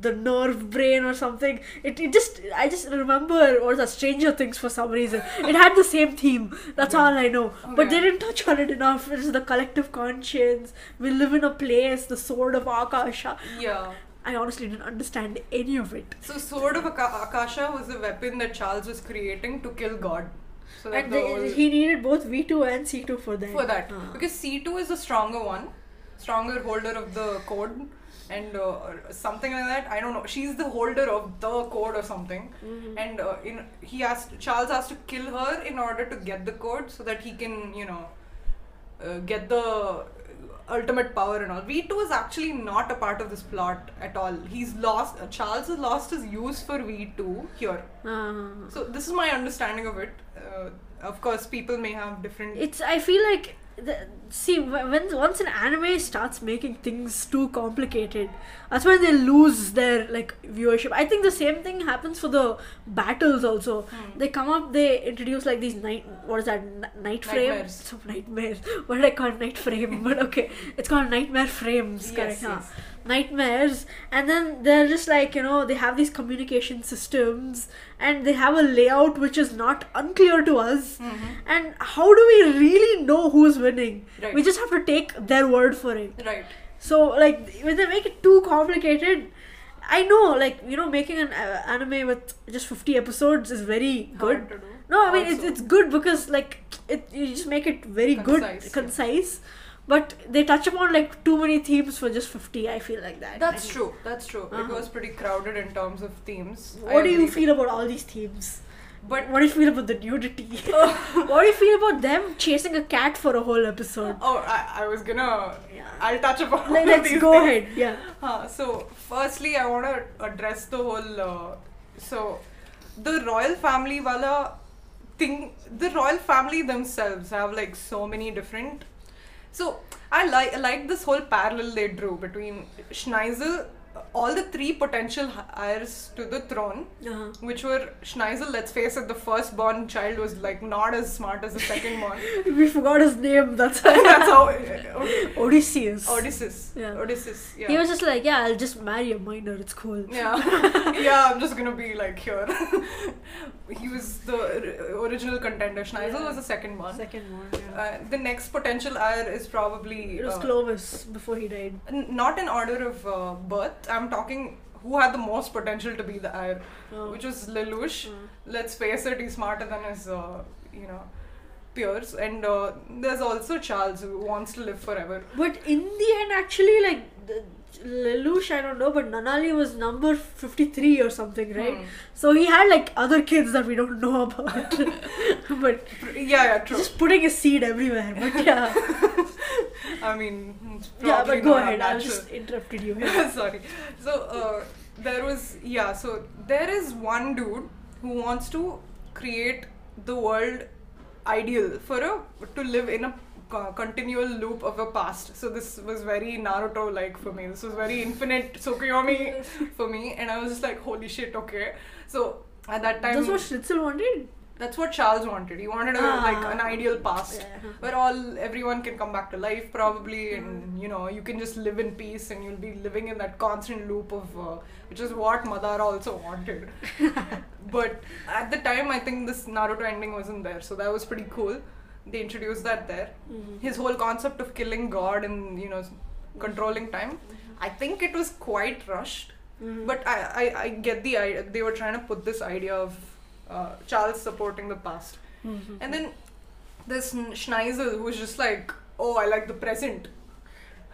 the nerve brain or something it, it just i just remember what is that stranger things for some reason it had the same theme that's all i know but they didn't touch on it enough it's the collective conscience we live in a place the sword of akasha Yeah. I honestly didn't understand any of it So, Sword of Aka- Akasha was the weapon that Charles was creating to kill God. So that and the they, whole- he needed both v2 and c2 for that for that Uh. because C2 is the stronger one, stronger holder of the code, and uh, something like that. I don't know. She's the holder of the code or something, Mhm. and uh, in he asked Charles has to kill her in order to get the code so that he can you know uh, get the ultimate power and all. V2 is actually not a part of this plot at all. He's lost. Uh, Charles has lost his use for V2 here. Uh, So this is my understanding of it. Uh, of course, people may have different. it's i feel like the, see when once an anime starts making things too complicated that's when they lose their like viewership. I think the same thing happens for the battles also. Hmm. they come up they introduce like these night what is that N- night frame? Knightmares. so Knightmares. <laughs> What did i call night frame. <laughs> But okay. It's called Knightmare frames Yes, correct? huh? Nightmares and then they're just like you know they have these communication systems and they have a layout which is not unclear to us Mhm. and how do we really know who's winning Right. we just have to take their word for it Right. so like when they make it too complicated i know like you know making an uh, anime with just 50 episodes is very good Hard no i mean it's, Also. it's good because like it you just make it very Concise, good yeah. But they touch upon like too many themes for just 50 i feel like that That's I mean, true. That's true. It Uh-huh. was pretty crowded in terms of themes. What do you feel about all these themes But what do you feel about the nudity <laughs> <laughs> what do you feel about them chasing a cat for a whole episode oh, I, I was gonna. Yeah. I'll touch upon. Like, let's go things. ahead yeah <laughs> so, firstly, I want to address the whole. Uh, so, the royal family wala thing. The royal family themselves have like so many different. So, I like like this whole parallel they drew between Schneizel, all the three potential heirs to the throne, uh-huh. which were Schneizel. Let's face it, the firstborn child was like not as smart as the second born. <laughs> we forgot his name that's <laughs> That's how. Okay. <laughs> odysseus Odysseus. Yeah. Odysseus. Yeah. he was just like yeah i'll just marry a minor it's cool Yeah, yeah, I'm just gonna be like here. he was the original contender. Schneizel Yeah. was the second one. second one yeah. Uh, the next potential heir is probably it was uh, clovis before he died n- not in order of uh, birth. I'm talking who had the most potential to be the heir, Oh. which was Lelouch. Let's face it, he's smarter than his, uh, you know, peers. And uh, there's also Charles who wants to live forever. But in the end, actually, like the, Lelouch, I don't know, but Nunnally was number fifty-three or something, right? Hmm. So he had like other kids that we don't know about. <laughs> but Yeah, yeah, true. just putting a seed everywhere. But yeah, <laughs> I mean, yeah. But go ahead. I just interrupted you. <laughs> Sorry. So uh, there was yeah. So there is one dude who wants to create the world ideal for a to live in a continual loop of a past. So this was very Naruto like for me. This was very infinite Tsukuyomi <laughs> for me, and I was just like, holy shit, okay. So at that time, That's what Schnitzel wanted. That's what Charles wanted. He wanted a, Ah. like an ideal past Yeah. where all everyone can come back to life probably and you know you can just live in peace and you'll be living in that constant loop of uh, which is what madara also wanted <laughs> but at the time i think this naruto ending wasn't there so that was pretty cool they introduced that there Mhm. his whole concept of killing god and you know controlling time i think it was quite rushed Mhm. but I, I, I get the idea they were trying to put this idea of uh, charles supporting the past Mhm. and then this Schn- Schneizel who's just like, oh, I like the present.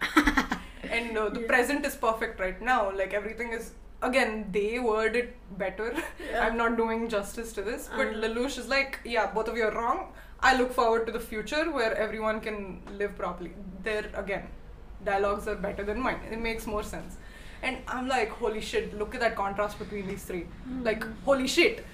<laughs> and uh, the Yeah. present is perfect right now. Like everything is, again, they word it better. Yeah. I'm not doing justice to this. But Uh-huh. Lelouch is like, yeah, both of you are wrong. I look forward to the future where everyone can live properly. There, again, dialogues are better than mine. It makes more sense. And I'm like, holy shit, look at that contrast between these three. Like, holy shit,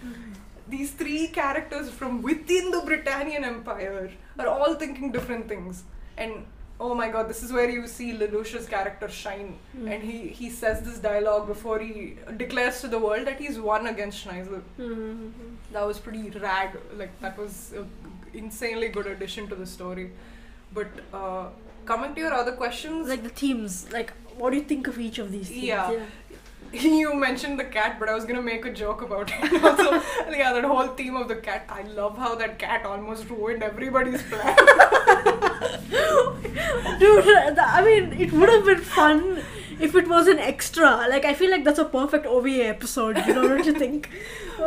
these three characters from within the Britannian Empire are all thinking different things. And oh my god, this is where you see Lelouch's character shine. Mm. And he, he says this dialogue before he declares to the world that he's won against Schneizel. Mhm. That was pretty rad. Like, that was an insanely good addition to the story. But uh, coming to your other questions, Like the themes, like what do you think of each of these themes? Yeah. <laughs> you mentioned the cat, but I was gonna make a joke about it. <laughs> also, yeah, that whole theme of the cat. I love how that cat almost ruined everybody's plan. <laughs> Dude, I mean, it would have been fun if it was an extra. Like, I feel like that's a perfect OVA episode, you know, don't you think? <laughs>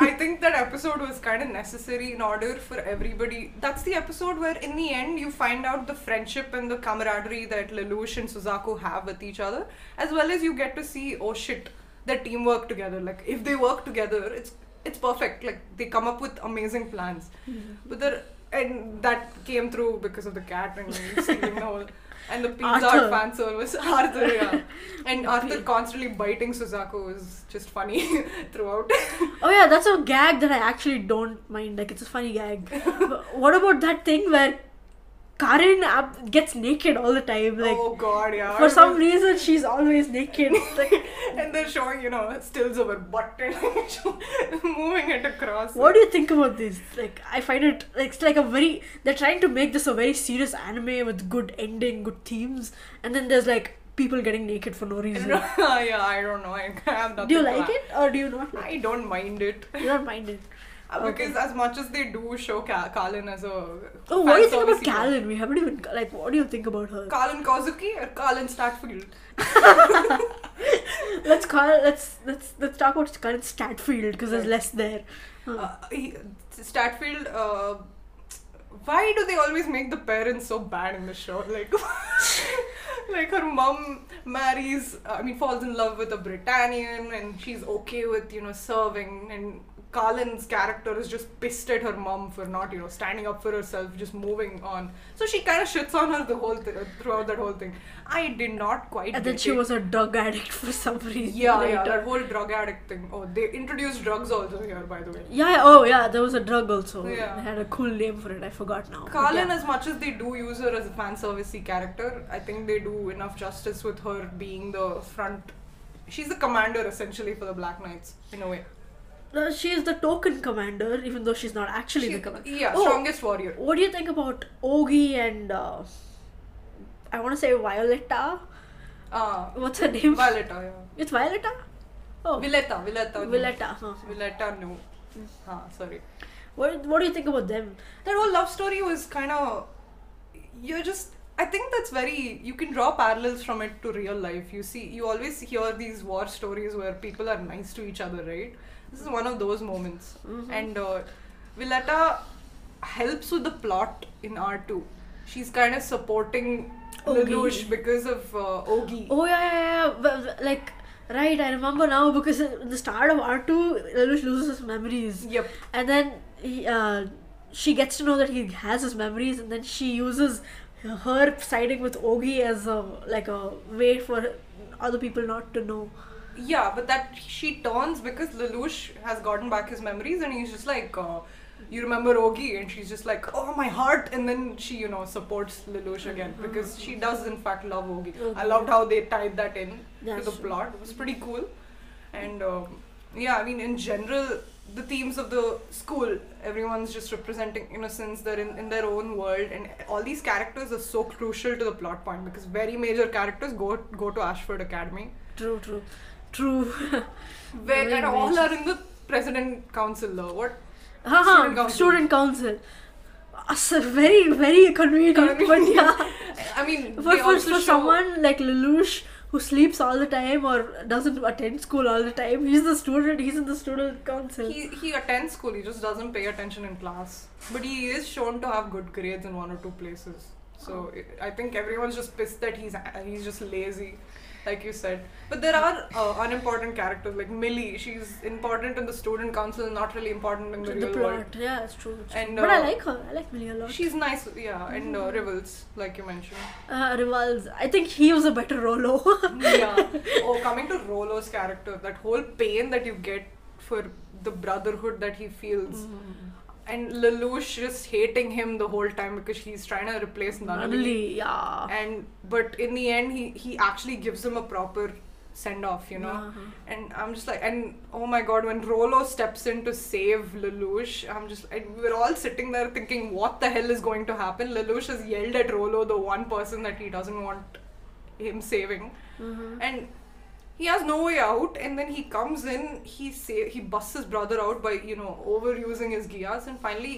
I think that episode was kind of necessary in order for everybody. That's the episode where, in the end, you find out the friendship and the camaraderie that Lelouch and Suzaku have with each other, as well as you get to see, oh shit, their teamwork together. Like, if they work together, it's it's perfect. Like, they come up with amazing plans. Mm-hmm. But there, and that came through because of the cat and stealing the whole. And the pizza Arthur. Fan service, Arthur, yeah. And Arthur constantly biting Suzaku is just funny <laughs> throughout. oh, yeah, that's a gag that I actually don't mind. Like, it's a funny gag. <laughs> But what about that thing where Kallen ab- gets naked all the time? Like, oh god, yeah. for some reason, she's always naked. Like, <laughs> and they're showing, you know, stills of her butt and <laughs> moving it across. what do you think about this? Like, I find it like it's like a very they're trying to make this a very serious anime with good ending, good themes, and then there's like people getting naked for no reason. <laughs> yeah, I don't know. I have nothing do you like it or do you not? Like I don't mind it? You don't mind it. Uh, Okay. Because as much as they do show Ka- Kallen as a Oh, what do you think about service? We haven't even like. What do you think about her? Kallen Kozuki or Kallen Stadtfeld? <laughs> let's call. Let's let's let's talk about Kallen Stadtfeld because there's less there. Huh. Uh, he, Stadtfeld, uh, why do they always make the parents so bad in the show? Like, <laughs> like her mom marries, I mean, falls in love with a Britannian, and she's okay with you know serving. And Kallen's character is just pissed at her mom for not you know standing up for herself, just moving on. So she kind of shits on her the whole th- throughout that whole thing. I did not quite. and then she it. was a drug addict <laughs> for some reason. Yeah, later. yeah, that whole drug addict thing. Oh, they introduced drugs also here, by the way. Yeah, oh yeah, there was a drug also. Yeah. They had a cool name for it. I forgot now. Kallen, yeah. as much as they do use her as a fan servicey character, I think they do enough justice with her being the front. She's the commander essentially for the Black Knights in a way. No, she is the token commander, even though she's not actually She- the commander. Yeah, Oh. strongest warrior. What do you think about Ogi and uh, I want to say Violetta? Uh, What's her name? Violetta, yeah. It's Violetta. Oh, Villetta, Villetta. no. Villetta. Huh. Villetta, no. Ah, sorry. What What do you think about them? That whole love story was kind of. You're just. I think that's very. You can draw parallels from it to real life. You see, you always hear these war stories where people are nice to each other, right? This is one of those moments. And uh, Villetta helps with the plot in R2. She's kind of supporting Lelouch because of uh, Ogi. Oh yeah, yeah, yeah. But, like, right, I remember now because in the start of R two, Lelouch loses his memories, Yep. and then he, uh, she gets to know that he has his memories, and then she uses her siding with Ogi as a like a way for other people not to know. Yeah, but that she turns because Lelouch has gotten back his memories and he's just like, uh, you remember Ogi? And she's just like, oh, my heart. And then she, you know, supports Lelouch again because she does, in fact, love Ogi. I loved how they tied that in That's to the true. plot. It was pretty cool. And um, yeah, I mean, in general, the themes of the school, everyone's just representing innocence. They're in, in their own world. And all these characters are so crucial to the plot point because very major characters go go to Ashford Academy True, true, true. <laughs> where and all are in the president council though. What? Student council. student council. So very, very convenient, but yeah. <laughs> I mean, For, they for, for someone like Lelouch who sleeps all the time or doesn't attend school all the time, he's the student, he's in the student council. He, he attends school, he just doesn't pay attention in class. But he is shown to have good grades in one or two places. So I I think everyone's just pissed that he's he's just lazy, like you said. But there are uh, unimportant characters like Millie. She's important in the student council, not really important in the, the real plot, world. yeah, it's true. It's true. And, but I uh, like her. I like Millie a lot. She's nice, yeah, and uh, Rivalz, like you mentioned. uh, Rivalz. I think he was a better Rolo. <laughs> yeah. Oh, coming to Rolo's character, that whole pain that you get for the brotherhood that he feels, Mm. And Lelouch just hating him the whole time because he's trying to replace Nunnally. Yeah. And but in the end, he he actually gives him a proper send off, you know. Uh-huh. And I'm just like, and oh my god, when Rolo steps in to save Lelouch, I'm just, and we're all sitting there thinking, what the hell is going to happen? Lelouch has yelled at Rolo, the one person that he doesn't want him saving Mhm. and he has no way out and then he comes in he say he busts his brother out by you know overusing his Geass and finally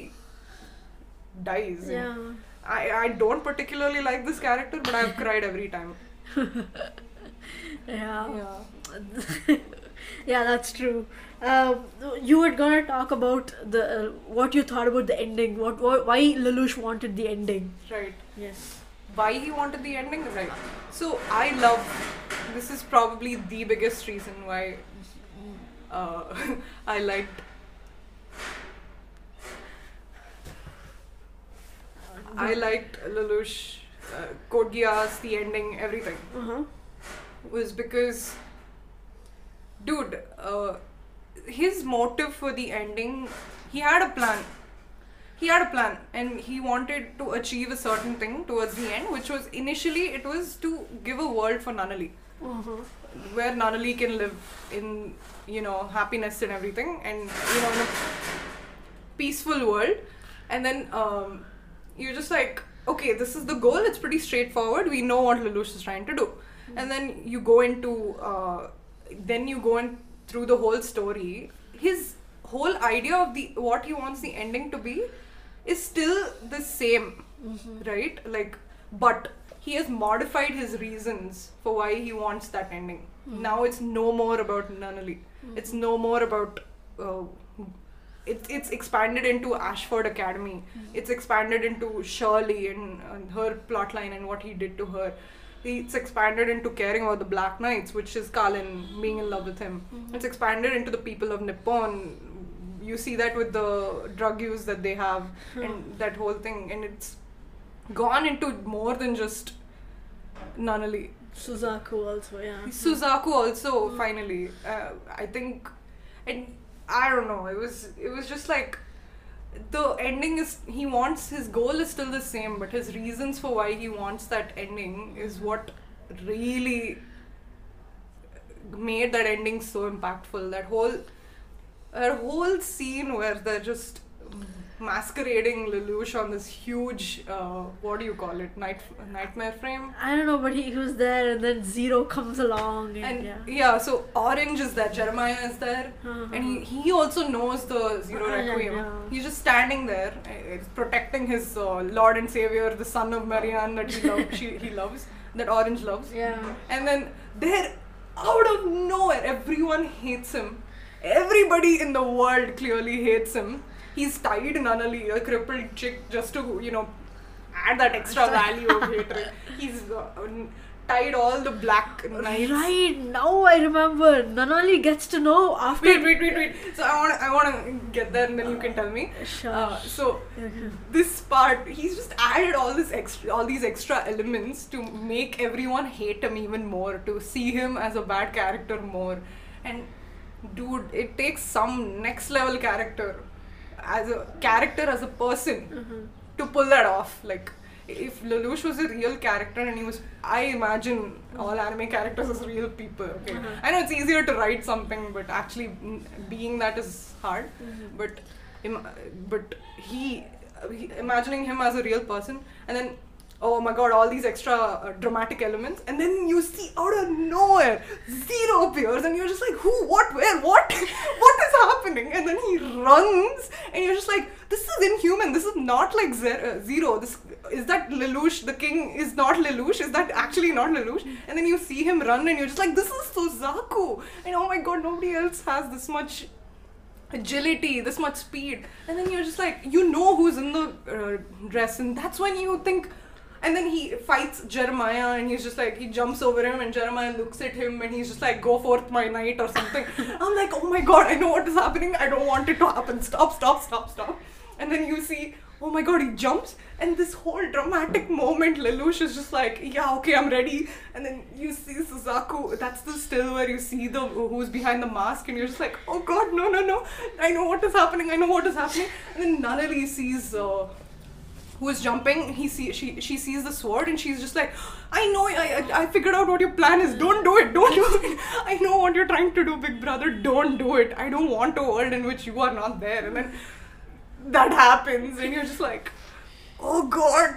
dies Yeah. I, I don't particularly like this character but i've cried every time <laughs> Yeah. yeah <laughs> yeah, that's true. Um, you were gonna talk about the uh, what you thought about the ending. What, what why Lelouch wanted the ending. right Yes. Why he wanted the ending right so i love this is probably the biggest reason why uh, <laughs> i liked I liked Lelouch, uh, Code Geass, the ending, everything. Uh huh. was because, dude, uh, his motive for the ending, he had a plan. He had a plan, and he wanted to achieve a certain thing towards the end, which was initially it was to give a world for Uh huh. where Nunnally can live in you know happiness and everything, and you know in a peaceful world. And then um, you're just like, okay, this is the goal. It's pretty straightforward. We know what Lelouch is trying to do. And then you go into, uh, then you go in through the whole story. His whole idea of the what he wants the ending to be is still the same, mm-hmm. right? Like, but he has modified his reasons for why he wants that ending. Hmm. Now it's no more about Nunnally. Hmm. It's no more about. Uh, it's it's expanded into Ashford Academy. Hmm. It's expanded into Shirley and, and her plotline and what he did to her. It's expanded into caring about the Black Knights, which is Kallen being in love with him. It's expanded into the people of Nippon. You see that with the drug use that they have and that whole thing, and it's gone into more than just Nunnally. Suzaku also, yeah. Suzaku also finally. Uh, I think, and I don't know. It was it was just like the ending is he wants his goal is still the same, but his reasons for why he wants that ending is what really made that ending so impactful. That whole that whole scene where they're just masquerading Lelouch on this huge, uh, what do you call it, night Knightmare frame. I don't know, but he, he was there, and then Zero comes along, and, And yeah. yeah. so Orange is there, Jeremiah is there, Uh-huh. and he, he also knows the Zero yeah, Requiem. yeah. He's just standing there, uh, protecting his uh, Lord and Savior, the son of Marianne that he, love, she, he loves, that Orange loves. Yeah. And then there, out of nowhere, everyone hates him. Everybody in the world clearly hates him. He's tied Nunnally, a crippled chick, just to, you know, add that extra value of hatred. <laughs> He's uh, tied all the black knights. Right now, I remember Nunnally gets to know after. Wait, wait, wait, wait. So I want, I want to get there, and then you can tell me. Sure. Uh, so this part, he's just added all this extra, all these extra elements to make everyone hate him even more, to see him as a bad character more, and dude, it takes some next level character, as a character as a person, Mhm. to pull that off. Like. If Lelouch was a real character and he was, I imagine all anime characters as real people. Okay, Mhm. I know it's easier to write something, but actually being that is hard Mhm. but Im- but he, he imagining him as a real person and then oh my god all these extra uh, dramatic elements. And then you see out of nowhere zero appears. And you're just like who what where what? <laughs> What is happening? And then he runs. And you're just like this is inhuman. This is not like uh, zero. This is that Lelouch? The king is not Lelouch? Is that actually not Lelouch? And then you see him run and you're just like this is Suzaku. And oh my god nobody else has this much agility, this much speed, and then you're just like, you know who's in the uh, dress, and that's when you think. And then he fights Jeremiah, and he's just like, he jumps over him, and Jeremiah looks at him, and he's just like, go forth, my knight, or something. <laughs> I'm like, oh my god, I know what is happening, I don't want it to happen. Stop, stop, stop, stop. And then you see, oh my god, he jumps, and this whole dramatic moment, Lelouch is just like, yeah, okay, I'm ready. And then you see Suzaku, that's the still where you see the who's behind the mask, and you're just like, oh god, no, no, no, I know what is happening, I know what is happening. And then Nunnally sees uh, who is jumping. He see she she sees the sword, and she's just like, I know, I, I figured out what your plan is. Don't do it, don't do it. <laughs> I know what you're trying to do, big brother. Don't do it. I don't want a world in which you are not there. And then that happens, and you're just like, oh god,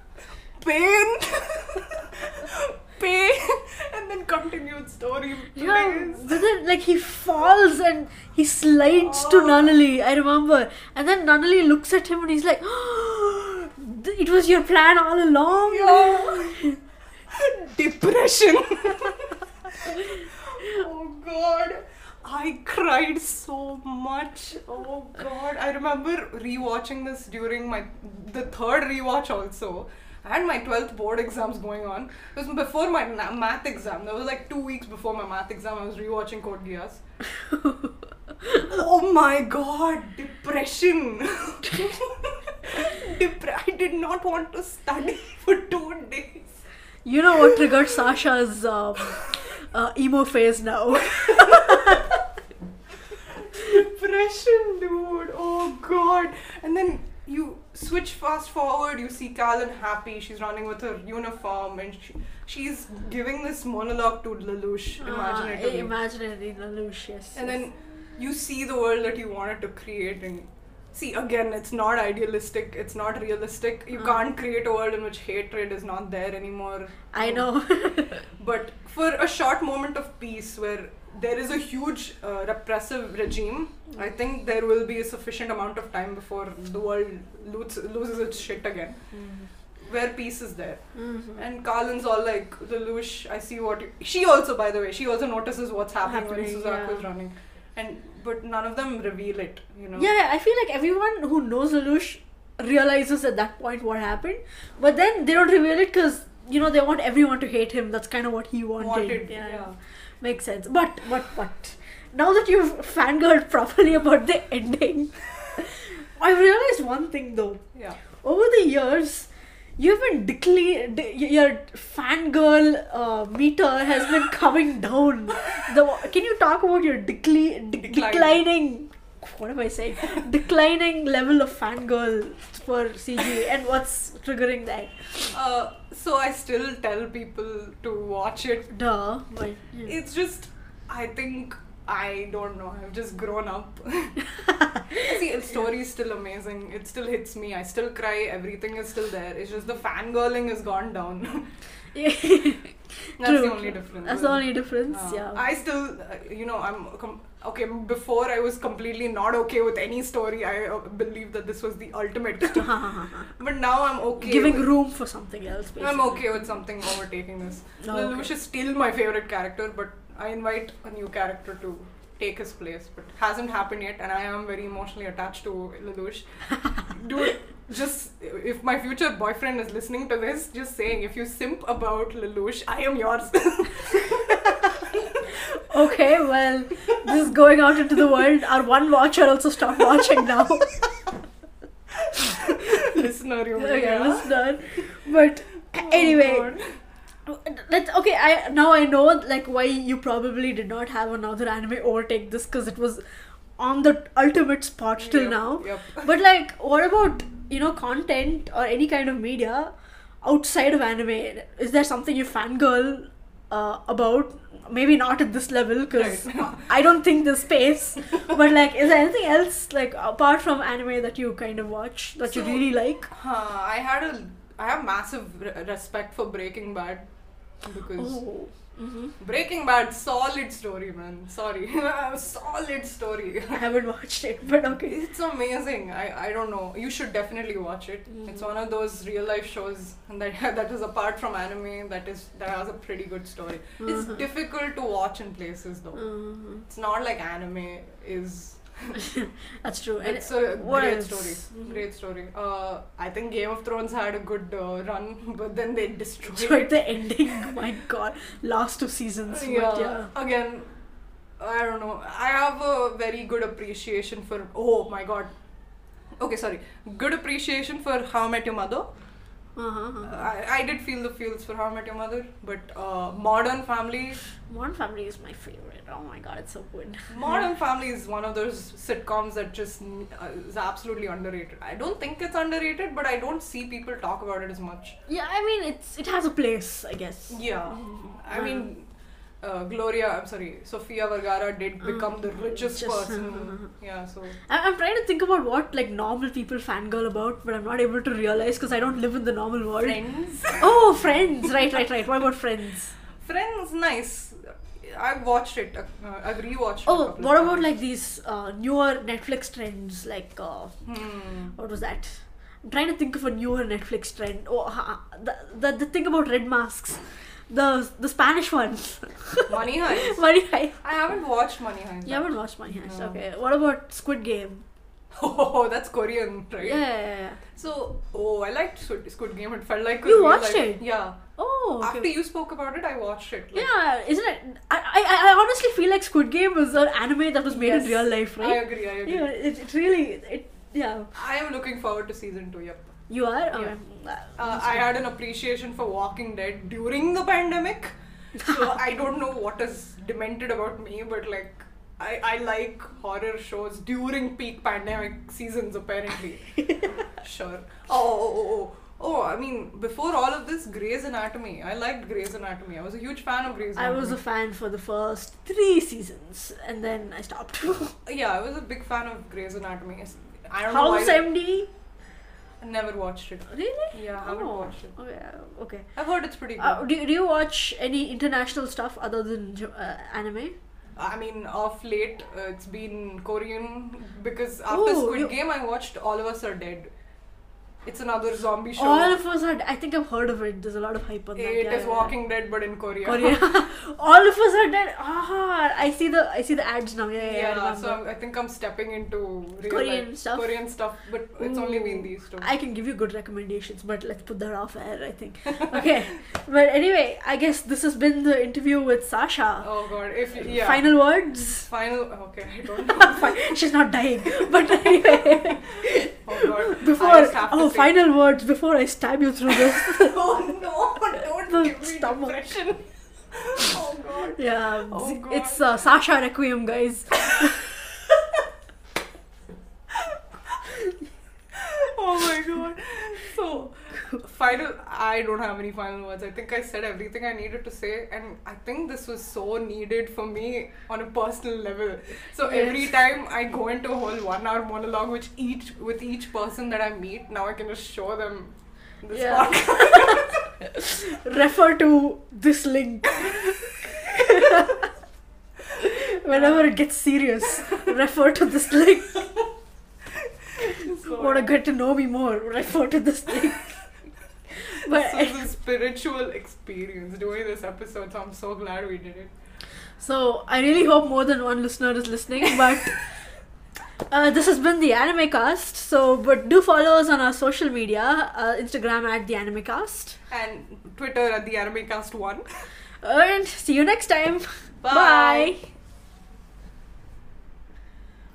<laughs> pain, <laughs> pain, <laughs> and then continued story. Yeah, but then like he falls and he slides to Oh. Nunnally. I remember, and then Nunnally looks at him and he's like, <gasps> "It was your plan all along." Yeah. <laughs> Depression. <laughs> oh god. I cried so much. Oh god. I remember rewatching this during my the third rewatch also. I had my 12th board exams going on. It was before my na- math exam. That was like two weeks before my math exam. I was rewatching Code Geass. <laughs> oh my god, depression. <laughs> Depre- I did not want to study <laughs> for two days. You know what triggered Sasha's um, uh, emo phase now? Depression, dude. Oh god. And then you switch fast forward, you see Kallen happy. She's running with her uniform and she, she's giving this monologue to Lelouch. It. to Uh, me. imaginary Lelouch, yes. And yes. then you see the world that you wanted to create and see again it's not idealistic it's not realistic you Uh. can't create a world in which hatred is not there anymore I know. but for a short moment of peace where there is a huge uh, repressive regime i think there will be a sufficient amount of time before the world loses, loses its shit again where peace is there Mhm. and Kallen's all like, Lelouch, I see what. She also, by the way, she also notices what's happening, when Happening, Suzaku yeah. is running. And but none of them reveal it, you know. Yeah, I feel like everyone who knows Lelouch realizes at that point what happened, but then they don't reveal it because you know they want everyone to hate him. That's kind of what he wanted. Wanted, yeah, yeah. Makes sense. But but but now that you've fangirled properly about the ending, I've realized one thing though. Yeah. Over the years, you've been decli- de- your fangirl uh, meter has been coming down. The can you talk about your decli- de- declining? What am I saying? declining level of fangirl for CG and what's triggering that? Uh, so I still tell people to watch it. Duh. But, It's just, I think I don't know. I've just grown up. <laughs> See, <laughs> the story is still amazing. It still hits me. I still cry. Everything is still there. It's just the fangirling has gone down. <laughs> That's True, the only difference. That's the only difference. Uh, yeah. I still, uh, you know, I'm com- okay. Before I was completely not okay with any story. I uh, believe that this was the ultimate. <laughs> but now I'm okay. Giving with- room for something else. Basically. I'm okay with something overtaking this. Oh, Lelouch okay. is still my favorite character, but I invite a new character to take his place. But hasn't happened yet, and I am very emotionally attached to Lelouch. <laughs> Dude, just if my future boyfriend is listening to this, just saying if you simp about Lelouch, I am yours. <laughs> Okay, well, this is going out into the world. Our one watcher also stopped watching now. Listener, you okay, yeah. listener. But oh, anyway, Oh, God. let's okay. I now I know like why you probably did not have another anime overtake this because it was on the ultimate spot till Yep, now. Yep. But like, what about you know content or any kind of media outside of anime? Is there something you fangirl uh, about? Maybe not at this level because Right. <laughs> I don't think there's space. but like, is there anything else like apart from anime that you kind of watch that you really like? Huh, I had a, I have massive re- respect for Breaking Bad because Oh. Hmm Breaking Bad, solid story, man. Sorry, <laughs> solid story. I haven't watched it, but okay. It's amazing. I, I don't know. You should definitely watch it. It's Mhm. one of those real life shows that <laughs> that is apart from anime that is that has a pretty good story. It's Mhm. difficult to watch in places though. Mhm. It's not like anime is. <laughs> That's true. And It's a great else? story. Mhm. Great story. Uh, I think Game of Thrones had a good uh, run, <laughs> but then they destroyed it. the ending. <laughs> My God, last two seasons. but yeah. yeah. Again, I don't know. I have a very good appreciation for. Oh my god. Okay, sorry. Good appreciation for How I Met Your Mother. Uh-huh, uh-huh. I, I did feel the feels for How I Met Your Mother, but uh, Modern Family. Modern Family is my favorite. Oh my god, it's so good. <laughs> Modern Family is one of those sitcoms that just uh, is absolutely underrated. I don't think it's underrated, but I don't see people talk about it as much. Yeah, I mean it's it has a place, I guess. Yeah. I mean, uh, Gloria. I'm sorry, Sofia Vergara did become the richest Just- person. uh-huh. Yeah, so I- I'm trying to think about what like normal people fangirl about, but I'm not able to realize because I don't live in the normal world. Friends. Oh, Friends! Right, right, right. What about Friends? Friends, nice. I've watched it. Uh, I've rewatched. Oh, what about times. like these uh, newer Netflix trends? Like, uh, Hmm. what was that? I'm trying to think of a newer Netflix trend. Oh, ha- the, the the thing about red masks, the the Spanish one. Money <laughs> Heist. Money Heist. I haven't watched Money Heist. You haven't watched Money Heist. No. Okay. What about Squid Game? <laughs> Oh, that's Korean, right? Yeah, yeah, yeah. So, oh, I liked Squid, Squid Game. It felt like You watched life- it? Yeah. Oh, okay. After you spoke about it, I watched it. like- yeah, isn't it? I, I I honestly feel like Squid Game was an anime that was made Yes, in real life, right? I agree. I agree. Yeah, it, it really it yeah. I am looking forward to season two. Yep. You are. Yeah. Uh, I had an appreciation for Walking Dead during the pandemic. So <laughs> I don't know what is demented about me, but like I, I like horror shows during peak pandemic seasons apparently. <laughs> sure. Oh, oh, oh, oh. Oh, I mean, before all of this, Grey's Anatomy. I liked Grey's Anatomy. I was a huge fan of Grey's Anatomy. I was a fan for the first three seasons, and then I stopped. <laughs> yeah, I was a big fan of Grey's Anatomy. I don't know House why. MD. Never watched it. Really? Yeah, I haven't Oh, watched it. Okay. Okay. I've heard it's pretty good. Uh, do, do you watch any international stuff other than uh, anime? I mean, of late, uh, it's been Korean because after Ooh, Squid you- Game, I watched All of Us Are Dead. It's another zombie show. All of us are. I think I've heard of it. There's a lot of hype on that. It is yeah, yeah, yeah. Walking Dead, but in Korea. Korea. <laughs> <laughs> All of us are dead. Ah, I see the I see the ads now. Yeah, yeah. Yeah, I so I'm- I think I'm stepping into real Korean life- stuff? Korean stuff, but it's only been Ooh. these two. I can give you good recommendations, but let's put that off air. I think. <laughs> Okay, but anyway, I guess this has been the interview with Sasha. oh god, if yeah. Final words. Final. Okay, I don't know. She's not dying, but anyway. oh god. Before just have to oh, final words before I stab you through this. <laughs> oh no! Don't The give me stomach. depression. oh god. yeah, Oh, God. it's uh, Sasha Requiem, guys. <laughs> oh my god. So, final. I don't have any final words. I think I said everything I needed to say, and I think this was so needed for me on a personal level. So every time I go into a whole one-hour monologue, which each with each person that I meet, now I can just show them this Yeah. podcast. <laughs> <laughs> Refer to this link. <laughs> Whenever it gets serious, refer to this link. So- Want to get to know me more? Refer to this thing <laughs> But So it's a spiritual experience doing this episode. So I'm so glad we did it. So I really hope more than one listener is listening, but <laughs> uh, this has been the Anime Cast. So, but do follow us on our social media, uh, Instagram at the Anime Cast, And Twitter at the anime cast one. and see you next time. Bye. Bye.